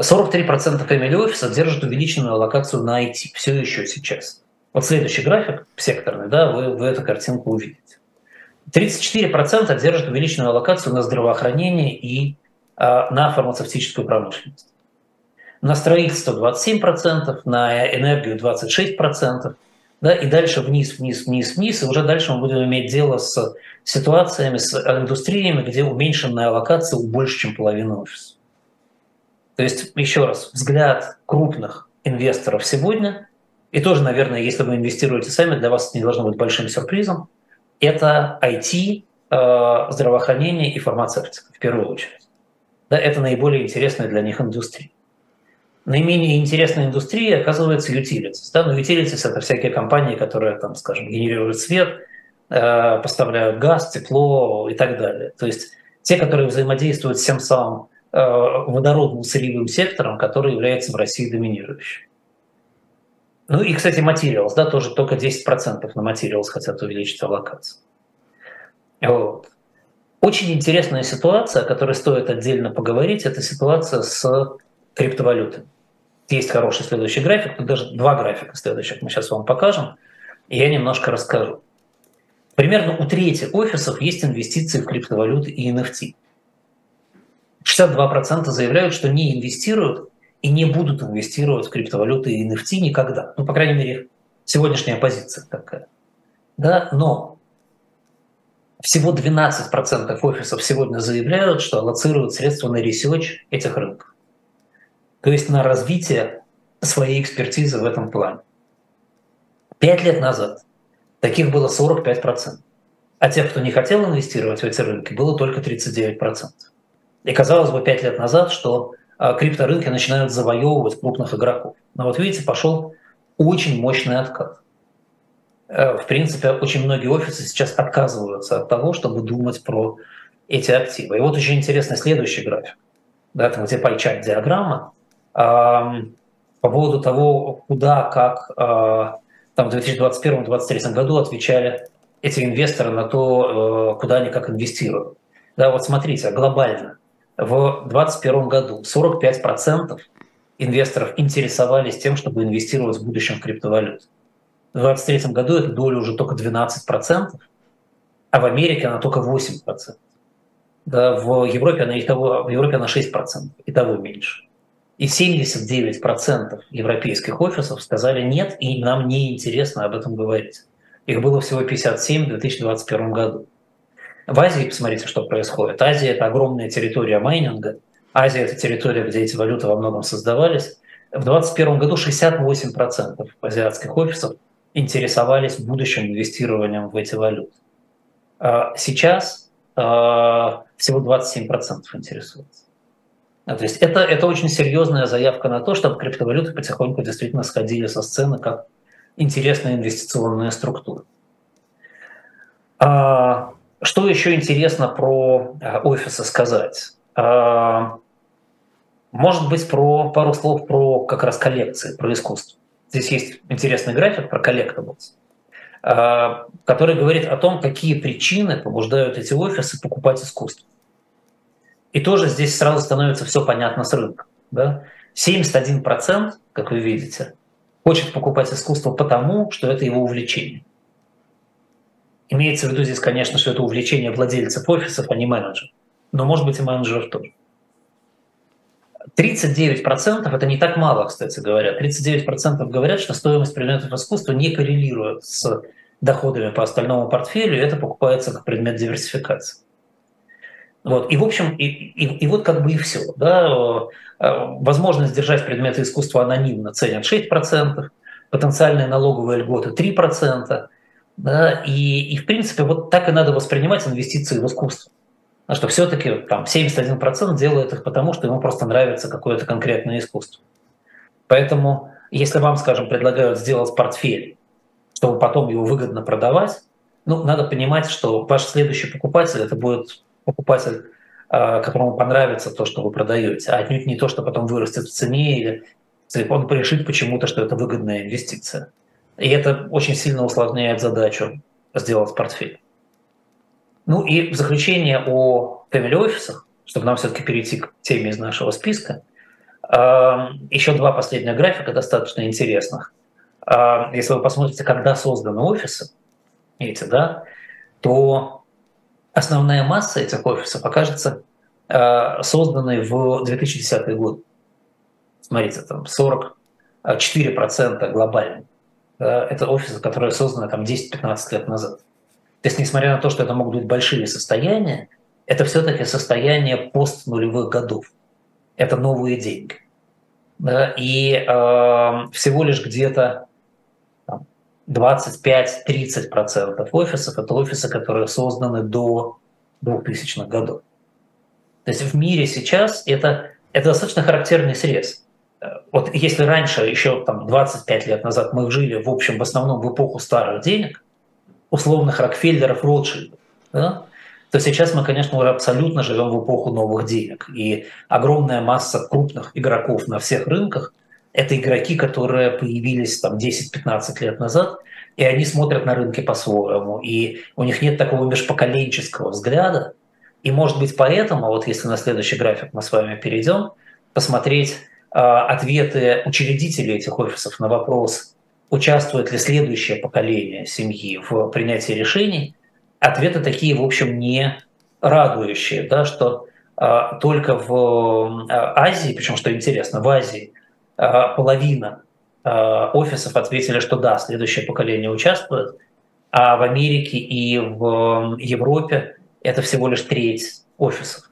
43% family офиса держат увеличенную аллокацию на IT все еще сейчас. Вот следующий график секторный, да, вы, вы эту картинку увидите. 34% держат увеличенную аллокацию на здравоохранение и э, на фармацевтическую промышленность. На строительство 27%, на энергию 26%, да, и дальше вниз, вниз, вниз, вниз, и уже дальше мы будем иметь дело с ситуациями, с индустриями, где уменьшенная аллокация больше, чем половина офиса. То есть, еще раз, взгляд крупных инвесторов сегодня, и тоже, наверное, если вы инвестируете сами, для вас это не должно быть большим сюрпризом, это IT, э, здравоохранение и фармацевтика в первую очередь. Да, это наиболее интересная для них индустрия. наименее интересной индустрией оказывается utilities. Да? Ну, utilities – это всякие компании, которые, там, скажем, генерируют свет, э, поставляют газ, тепло и так далее. То есть те, которые взаимодействуют с тем самым водородным сырьевым сектором, который является в России доминирующим. Ну и, кстати, материалс, да, тоже только 10% на материалс хотят увеличить аллокацию. Вот. Очень интересная ситуация, о которой стоит отдельно поговорить, это ситуация с криптовалютами. Есть хороший следующий график, тут даже два графика следующих мы сейчас вам покажем, и я немножко расскажу. Примерно у трети офисов есть инвестиции в криптовалюты и NFT. 62% заявляют, что не инвестируют и не будут инвестировать в криптовалюты и NFT никогда. Ну, по крайней мере, сегодняшняя позиция такая. Да, но всего 12% офисов сегодня заявляют, что аллоцируют средства на research этих рынков. То есть на развитие своей экспертизы в этом плане. Пять лет назад таких было 45%. А тех, кто не хотел инвестировать в эти рынки, было только 39%. И казалось бы, пять лет назад, что а, крипторынки начинают завоевывать крупных игроков. Но вот видите, пошел очень мощный откат. Э, в принципе, очень многие офисы сейчас отказываются от того, чтобы думать про эти активы. И вот очень интересный следующий график. Да, там где пайчат диаграмма по поводу того, куда, как а, там в 2021-2023 году отвечали эти инвесторы на то, э, куда они как инвестируют. Да, вот смотрите, глобально в 2021 году 45% инвесторов интересовались тем, чтобы инвестировать в будущем в криптовалюту. В 2023 году эта доля уже только 12%, а в Америке она только 8%. Да, в Европе она, и того, в Европе она 6%, и того меньше. И 79% европейских офисов сказали нет, и нам не интересно об этом говорить. Их было всего 57 в 2021 году. В Азии посмотрите, что происходит. Азия – это огромная территория майнинга. Азия – это территория, где эти валюты во многом создавались. В 2021 году 68% азиатских офисов интересовались будущим инвестированием в эти валюты. А сейчас а, всего 27% интересуются. То есть это, это очень серьезная заявка на то, чтобы криптовалюты потихоньку действительно сходили со сцены как интересная инвестиционная структура. А, что еще интересно про э, офисы сказать? А, может быть, про пару слов про как раз коллекции, про искусство. Здесь есть интересный график про collectibles, а, который говорит о том, какие причины побуждают эти офисы покупать искусство. И тоже здесь сразу становится все понятно с рынка. Да? 71%, как вы видите, хочет покупать искусство потому, что это его увлечение. Имеется в виду здесь, конечно, что это увлечение владельцев офисов, а не менеджеров. Но может быть и менеджеров тоже. 39% это не так мало, кстати говоря. 39% говорят, что стоимость предметов искусства не коррелирует с доходами по остальному портфелю, и это покупается как предмет диверсификации. Вот. И, в общем, и, и, и вот как бы и все. Да? Э, возможность держать предметы искусства анонимно ценят 6%, потенциальные налоговые льготы 3%, да, и, и в принципе вот так и надо воспринимать инвестиции в искусство. Потому что все-таки там 71% делают их потому, что ему просто нравится какое-то конкретное искусство. Поэтому если вам, скажем, предлагают сделать портфель, чтобы потом его выгодно продавать, ну, надо понимать, что ваш следующий покупатель это будет покупатель, а, которому понравится то, что вы продаете, а отнюдь не то, что потом вырастет в цене или он решит почему-то, что это выгодная инвестиция. И это очень сильно усложняет задачу сделать портфель. Ну и в заключение о family офисах, чтобы нам все-таки перейти к теме из нашего списка, еще два последних графика достаточно интересных. Если вы посмотрите, когда созданы офисы, эти, да, то основная масса этих офисов окажется созданной в 2010 год. Смотрите, там 44% глобально. Э, это офисы, которые созданы там 10-15 лет назад. То есть, несмотря на то, что это могут быть большие состояния, это все-таки состояние пост-нулевых годов. Это новые деньги. Да, и э, всего лишь где-то 25-30% офисов – это офисы, которые созданы до 2000-х годов. То есть в мире сейчас это, это достаточно характерный срез. Вот если раньше, еще там 25 лет назад мы жили, в общем, в основном в эпоху старых денег, условных Рокфеллеров, Ротшильдов, да, то сейчас мы, конечно, уже абсолютно живем в эпоху новых денег. И огромная масса крупных игроков на всех рынках – это игроки, которые появились там 10-15 лет назад, и они смотрят на рынки по-своему. И у них нет такого межпоколенческого взгляда. И, может быть, поэтому, вот если на следующий график мы с вами перейдем, посмотреть ответы учредителей этих офисов на вопрос, участвует ли следующее поколение семьи в принятии решений – ответы такие, в общем, не радующие, да, что а, только в а, Азии, причем что интересно, в Азии половина офисов ответили, что да, следующее поколение участвует, а в Америке и в Европе это всего лишь треть офисов.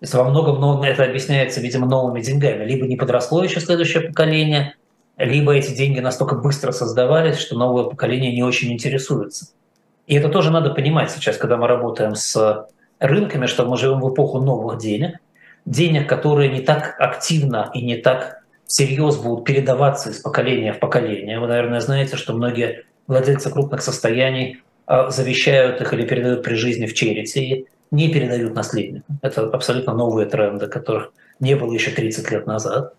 Во многом это объясняется, видимо, новыми деньгами. Либо не подросло еще следующее поколение, либо эти деньги настолько быстро создавались, что новое поколение не очень интересуется. И это тоже надо понимать сейчас, когда мы работаем с рынками, что мы живем в эпоху новых денег, денег, которые не так активно и не так всерьез будут передаваться из поколения в поколение. Вы, наверное, знаете, что многие владельцы крупных состояний а, завещают их или передают при жизни в черити, не передают наследникам. Это абсолютно новые тренды, которых не было еще 30 лет назад.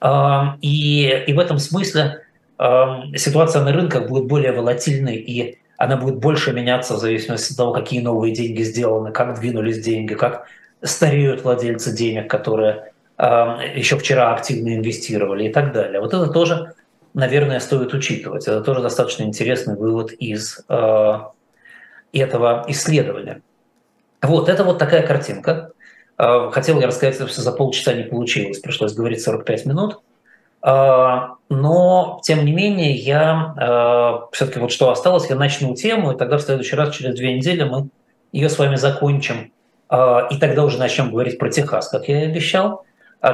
А, и, и в этом смысле а, ситуация на рынках будет более волатильной и она будет больше меняться в зависимости от того, какие новые деньги сделаны, как двинулись деньги, как стареют владельцы денег, которые еще вчера активно инвестировали и так далее. Вот это тоже, наверное, стоит учитывать. Это тоже достаточно интересный вывод из э, этого исследования. Вот, это вот такая картинка. Э, хотел я рассказать, что за полчаса не получилось, пришлось говорить 45 минут. А, но, тем не менее, я а, все-таки вот что осталось, я начну тему, и тогда в следующий раз, через две недели, мы ее с вами закончим. А, и тогда уже начнем говорить про Техас, как я и обещал.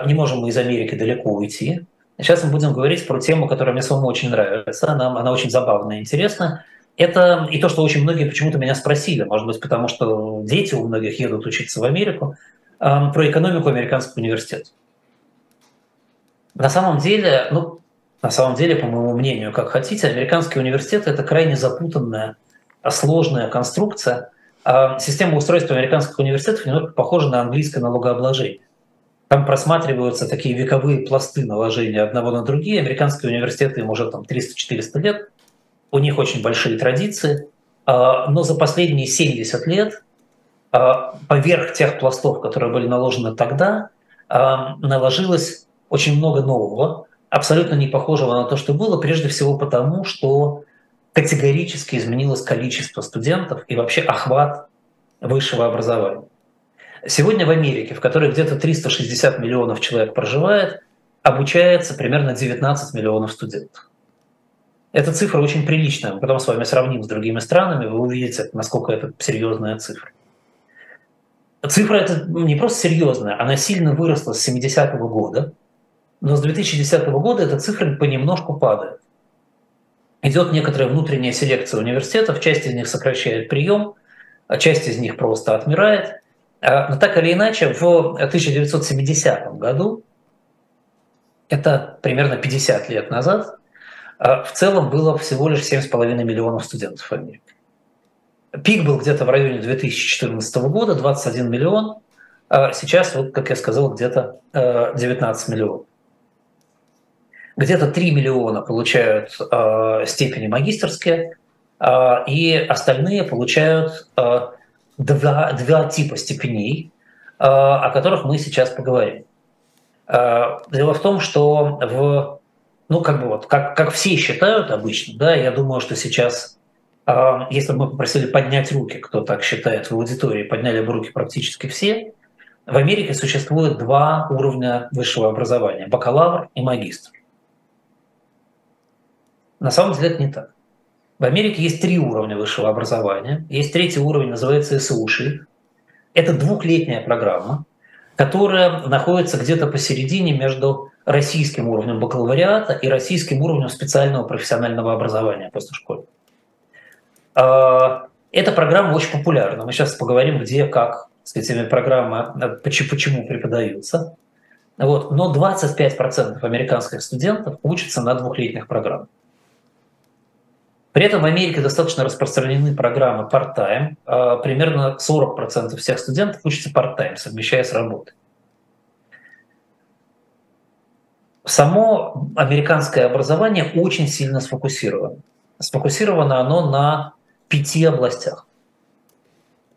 Не можем мы из Америки далеко уйти. Сейчас мы будем говорить про тему, которая мне самому очень нравится. Она, она очень забавная и интересная. Это и то, что очень многие почему-то меня спросили, может быть, потому что дети у многих едут учиться в Америку, про экономику американского университета. На самом деле, ну, на самом деле, по моему мнению, как хотите, американский университет – это крайне запутанная, сложная конструкция. А система устройства американских университетов немного похожа на английское налогообложение. Там просматриваются такие вековые пласты наложения одного на другие. Американские университеты им уже там 300-400 лет. У них очень большие традиции. А, но за последние 70 лет а, поверх тех пластов, которые были наложены тогда, наложилось очень много нового, абсолютно не похожего на то, что было, прежде всего потому, что категорически изменилось количество студентов и вообще охват высшего образования. Сегодня в Америке, в которой где-то 360 миллионов человек проживает, обучается примерно 19 миллионов студентов. Эта цифра очень приличная. Мы потом с вами сравним с другими странами, вы увидите, насколько это серьезная цифра. Цифра эта не просто серьезная, она сильно выросла с 70-го года – но с 2010 года эта цифра понемножку падает. Идет некоторая внутренняя селекция университетов, часть из них сокращает прием, а часть из них просто отмирает. А, но так или иначе, в 1970 году, это примерно 50 лет назад, в целом было всего лишь 7,5 миллионов студентов в Америке. Пик был где-то в районе 2014 года, 21 миллион. Сейчас, вот, как я сказал, где-то 19 миллионов где-то 3 миллиона получают степени магистрские, и остальные получают два, два типа степеней, о которых мы сейчас поговорим. Дело в том, что в, ну, как бы вот, как, как все считают обычно, да, я думаю, что сейчас, э, если бы мы попросили поднять руки, кто так считает в аудитории, подняли бы руки практически все, в Америке существует два уровня высшего образования – бакалавр и магистр. На самом деле это не так. В Америке есть три уровня высшего образования. Есть третий уровень, называется СУШИ. Это двухлетняя программа, которая находится где-то посередине между российским уровнем бакалавриата и российским уровнем специального профессионального образования после школы. А, эта программа очень популярна. Мы сейчас поговорим, где, как с этими программы, почему, почему преподаются. Вот. Но 25% американских студентов учатся на двухлетних программах. При этом в Америке достаточно распространены программы part-time. А, примерно 40% всех студентов учатся part-time, совмещая с работой. Само американское образование очень сильно сфокусировано. Сфокусировано оно на пяти областях.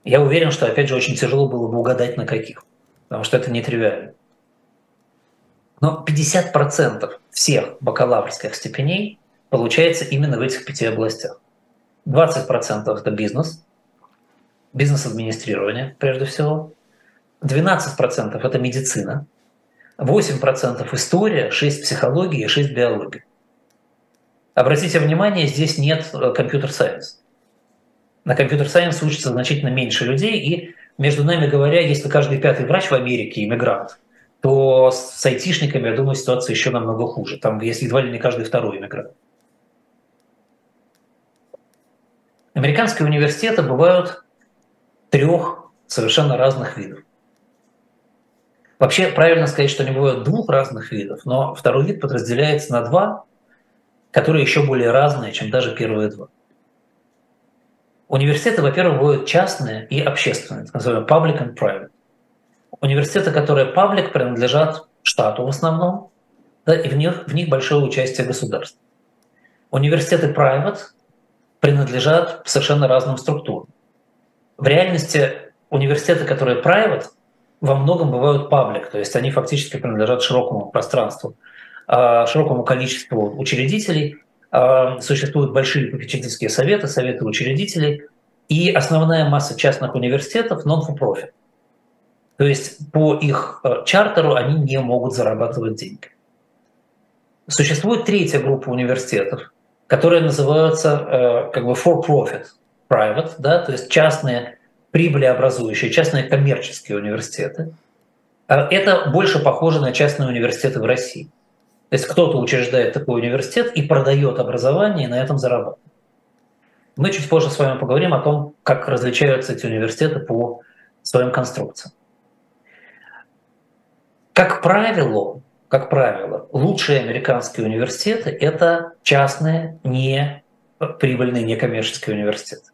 Я уверен, что, опять же, очень тяжело было бы угадать на каких, потому что это нетривиально. Но 50% всех бакалаврских степеней получается именно в этих пяти областях. 20% это бизнес, бизнес-администрирование прежде всего. 12% это медицина, 8% история, 6% психология и 6% биология. Обратите внимание, здесь нет э, компьютер-сайенс. На компьютер-сайенс учатся значительно меньше людей, и, между нами говоря, если каждый пятый врач в Америке иммигрант, то с айтишниками, я думаю, ситуация еще намного хуже. Там есть едва ли не каждый второй иммигрант. Американские университеты бывают трех совершенно разных видов. Вообще правильно сказать, что они бывают двух разных видов, но второй вид подразделяется на два, которые еще более разные, чем даже первые два. Университеты, во-первых, бывают частные и общественные, так называемые public and private. Университеты, которые public, принадлежат штату в основном, да, и в них, в них большое участие государства. Университеты private принадлежат совершенно разным структурам. В реальности университеты, которые private, во многом бывают паблик, то есть они фактически принадлежат широкому пространству, а, широкому количеству учредителей. А, существуют большие попечительские советы, советы учредителей, и основная масса частных университетов non-for-profit. То есть по их а, чартеру они не могут зарабатывать деньги. Существует третья группа университетов, которые называются как бы for-profit, private, да, то есть частные прибылеобразующие, частные коммерческие университеты. А это больше похоже на частные университеты в России. То есть кто-то учреждает такой университет и продает образование, и на этом зарабатывает. Мы чуть позже с вами поговорим о том, как различаются эти университеты по своим конструкциям. Как правило, как правило, лучшие американские университеты – это частные, не прибыльные, некоммерческие университеты.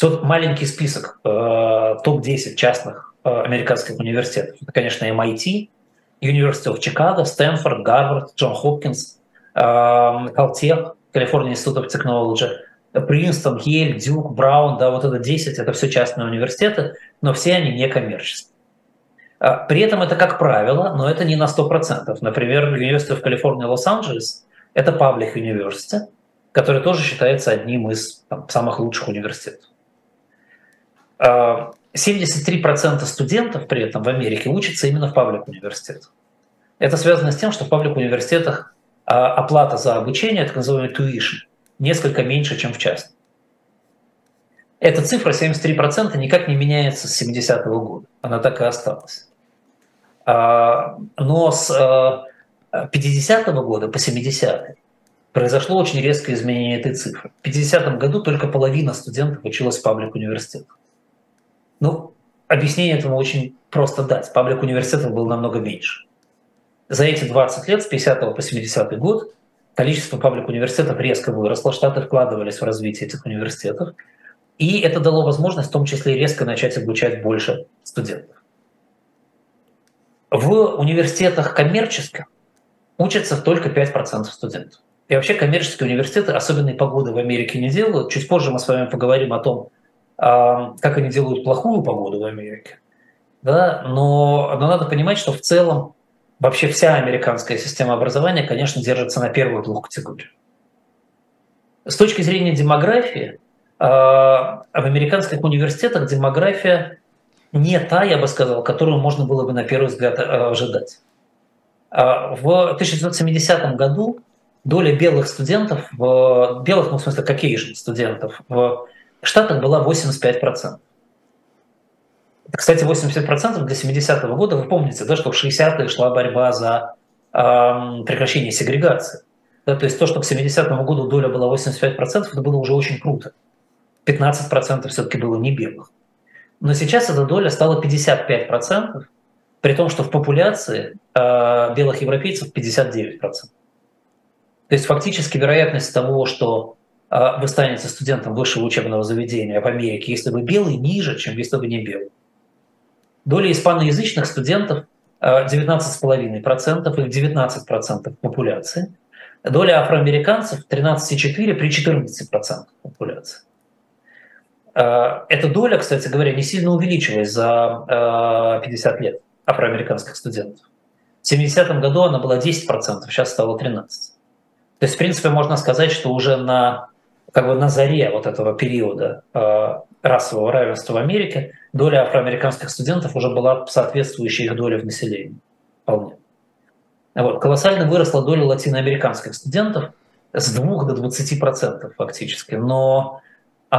Вот маленький список, э, топ-10 частных э, американских университетов. Это, конечно, MIT, University of Chicago, Стэнфорд, Гарвард, Джон Хопкинс, Caltech, California Institute of Technology, Принстон, Йель, Дюк, Браун, да, вот это 10, это все частные университеты, но все они не коммерческие. А, при этом это как правило, но это не на 100%. Например, University of California, Лос-Анджелес – это public university, который тоже считается одним из там, самых лучших университетов. 73% студентов при этом в Америке учатся именно в паблик-университетах. Это связано с тем, что в паблик-университетах а, оплата за обучение, так называемый tuition, несколько меньше, чем в частных. Эта цифра 73% никак не меняется с 70-го года. Она так и осталась. А, но с 50-го а, года по 70-й произошло очень резкое изменение этой цифры. В 50-м году только половина студентов училась в паблик-университетах. Ну, объяснение этому очень просто дать. Паблик университетов был намного меньше. За эти 20 лет, с 50 по 70 год, количество паблик университетов резко выросло, Штаты вкладывались в развитие этих университетов, и это дало возможность в том числе резко начать обучать больше студентов. В университетах коммерческих учатся только 5% студентов. И вообще коммерческие университеты особенной погоды в Америке не делают. Чуть позже мы с вами поговорим о том, как они делают плохую погоду в Америке. Да? Но, но надо понимать, что в целом вообще вся американская система образования, конечно, держится на первую двух категориях. С точки зрения демографии, а, в американских университетах демография не та, я бы сказал, которую можно было бы на первый взгляд а, ожидать. А, в 1970 году доля белых студентов, белых, ну, в смысле, Caucasian студентов в в Штатах была 85%. Кстати, 80% для 70-го года, вы помните, да, что в 60-е шла борьба за э, прекращение сегрегации. Да, то есть то, что к 70-му году доля была 85%, это было уже очень круто. 15% все-таки было не белых. Но сейчас эта доля стала 55%, при том, что в популяции э, белых европейцев 59%. То есть фактически вероятность того, что вы станете студентом высшего учебного заведения в Америке, если вы белый, ниже, чем если вы не белый. Доля испаноязычных студентов 19,5%, их 19% популяции. Доля афроамериканцев 13,4% при 14% популяции. Э, эта доля, кстати говоря, не сильно увеличилась за 50 лет афроамериканских студентов. В 70-м году она была 10%, сейчас стала 13%. То есть, в принципе, можно сказать, что уже на, как бы на заре вот этого периода э, расового равенства в Америке доля афроамериканских студентов уже была соответствующей их доле в населении. Вполне. Вот. Колоссально выросла доля латиноамериканских студентов с 2 до 20% фактически. Но э,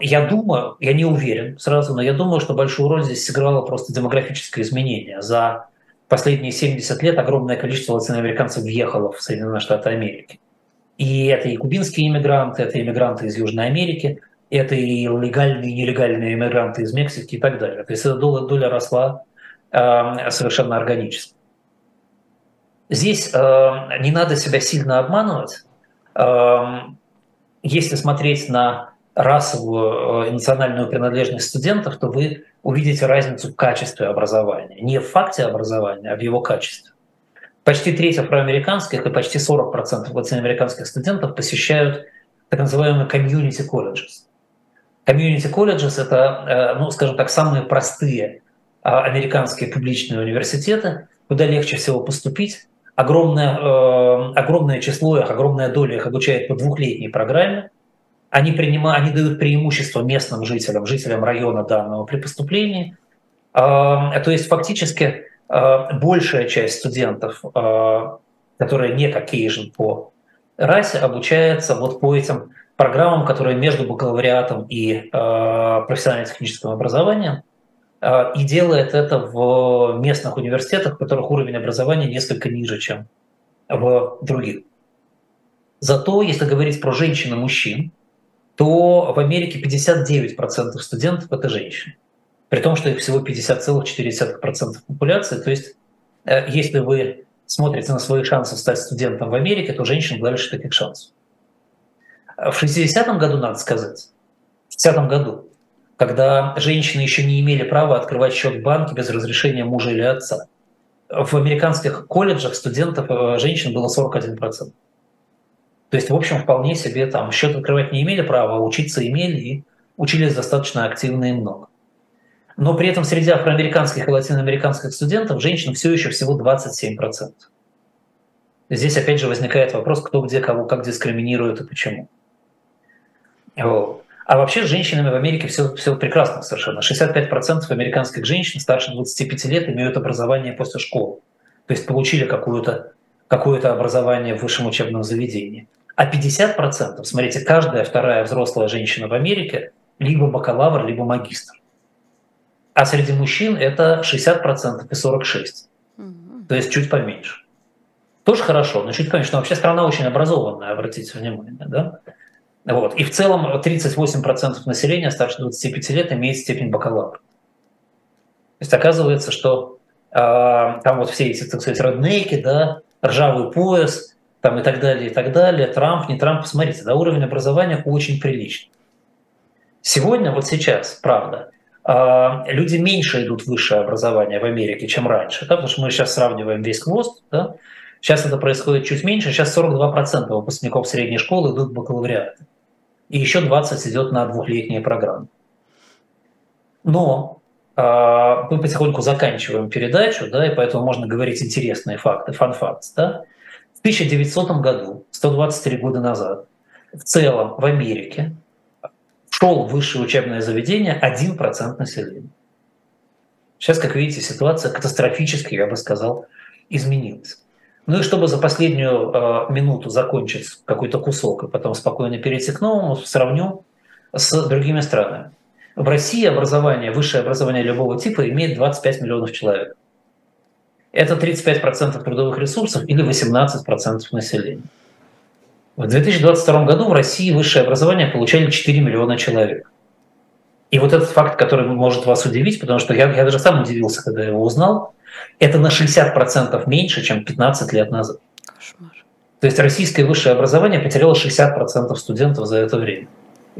я думаю, я не уверен сразу, но я думаю, что большую роль здесь сыграло просто демографическое изменение. За последние 70 лет огромное количество латиноамериканцев въехало в Соединенные Штаты Америки. И это и кубинские иммигранты, это иммигранты из Южной Америки, это и легальные, и нелегальные иммигранты из Мексики и так далее. То есть эта доля, доля росла э, совершенно органически. Здесь э, не надо себя сильно обманывать. Э, если смотреть на расовую и национальную принадлежность студентов, то вы увидите разницу в качестве образования. Не в факте образования, а в его качестве. Почти треть афроамериканских и почти 40% латиноамериканских студентов посещают так называемые community colleges. Community colleges – это, э, ну, скажем так, самые простые а, американские публичные университеты, куда легче всего поступить. Огромное, э, огромное число их, огромная доля их обучает по двухлетней программе – они, принимают, они дают преимущество местным жителям, жителям района данного при поступлении. А, то есть фактически большая часть студентов, а, которые не Caucasian по расе, обучается вот по этим программам, которые между бакалавриатом и профессионально-техническим образованием, и делает это в местных университетах, в которых уровень образования несколько ниже, чем в других. Зато, если говорить про женщин и мужчин, то в Америке 59% студентов – это женщины. При том, что их всего 50,4% популяции. То есть, э, если вы смотрите на свои шансы стать студентом в Америке, то женщин больше таких шансов. В 60-м году, надо сказать, в 60-м году, когда женщины еще не имели права открывать счет в банке без разрешения мужа или отца, в американских колледжах студентов э, женщин было 41%. То есть, в общем, вполне себе там счет открывать не имели права, а учиться имели и учились достаточно активно и много. Но при этом среди афроамериканских и латиноамериканских студентов женщин все еще всего 27%. Здесь опять же возникает вопрос, кто где кого как дискриминирует и почему. Вот. А вообще с женщинами в Америке все, все прекрасно совершенно. 65% американских женщин старше 25 лет имеют образование после школы. То есть получили какое-то какое образование в высшем учебном заведении. А 50%, смотрите, каждая вторая взрослая женщина в Америке либо бакалавр, либо магистр. А среди мужчин это 60% и 46%. Угу. То есть чуть поменьше. Тоже хорошо, но чуть поменьше. Но вообще страна очень образованная, обратите внимание. Да? Вот. И в целом 38% населения старше 25 лет имеет степень бакалавра. То есть оказывается, что э, там вот все эти, так сказать, роднейки, да, ржавый пояс – там и так далее, и так далее, Трамп, не Трамп, посмотрите, да, уровень образования очень приличный. Сегодня, вот сейчас, правда, люди меньше идут в высшее образование в Америке, чем раньше, да, потому что мы сейчас сравниваем весь хвост, да, сейчас это происходит чуть меньше, сейчас 42% выпускников средней школы идут в бакалавриат, и еще 20 идет на двухлетние программы. Но э, мы потихоньку заканчиваем передачу, да, и поэтому можно говорить интересные факты, фан-факт, да, 1900 году, 123 года назад, в целом в Америке в высшее учебное заведение 1% населения. Сейчас, как видите, ситуация катастрофически, я бы сказал, изменилась. Ну и чтобы за последнюю э, минуту закончить какой-то кусок и потом спокойно перейти к новому, сравню с другими странами. В России образование, высшее образование любого типа имеет 25 миллионов человек это 35% трудовых ресурсов или 18% населения. В 2022 году в России высшее образование получали 4 миллиона человек. И вот этот факт, который может вас удивить, потому что я, я даже сам удивился, когда его узнал, Это на 60% меньше, чем 15 лет назад. Кошмар. То есть российское высшее образование потеряло 60% студентов за это время.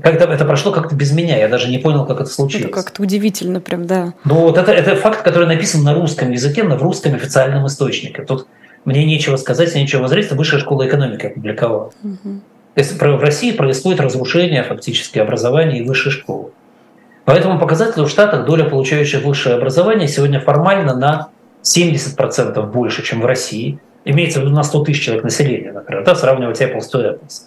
Как-то это прошло как-то без меня, я даже не понял, как это случилось. Это как-то удивительно прям, да. Ну вот это, это факт, который написан на русском языке, на русском официальном источнике. Тут мне нечего сказать, нечего возразить, высшая школа экономики опубликовала. Угу. То есть в России происходит разрушение фактически образования и высшей школы. Поэтому показатель в Штатах доля получающих высшее образование сегодня формально на 70% больше, чем в России. Имеется в виду на 100 тысяч человек населения, например, да, сравнивать Apples to Apples.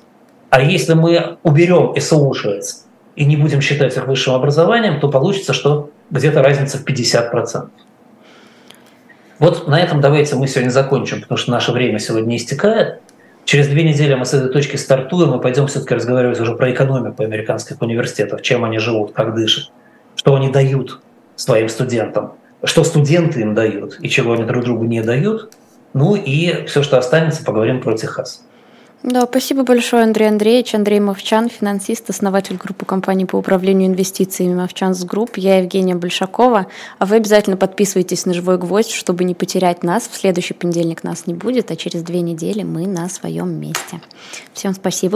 А если мы уберем SOUшиц и не будем считать их высшим образованием, то получится, что где-то разница в 50%. Вот на этом давайте мы сегодня закончим, потому что наше время сегодня истекает. Через две недели мы с этой точки стартуем и пойдем все-таки разговаривать уже про экономику американских университетов, чем они живут, как дышат, что они дают своим студентам, что студенты им дают и чего они друг другу не дают. Ну и все, что останется, поговорим про Техас. Да, спасибо большое, Андрей Андреевич. Андрей Мовчан, финансист, основатель группы компаний по управлению инвестициями Movchan's Group. Я Евгения Большакова. А вы обязательно подписывайтесь на «Живой гвоздь», чтобы не потерять нас. В следующий понедельник нас не будет, а через две недели мы на своем месте. Всем спасибо.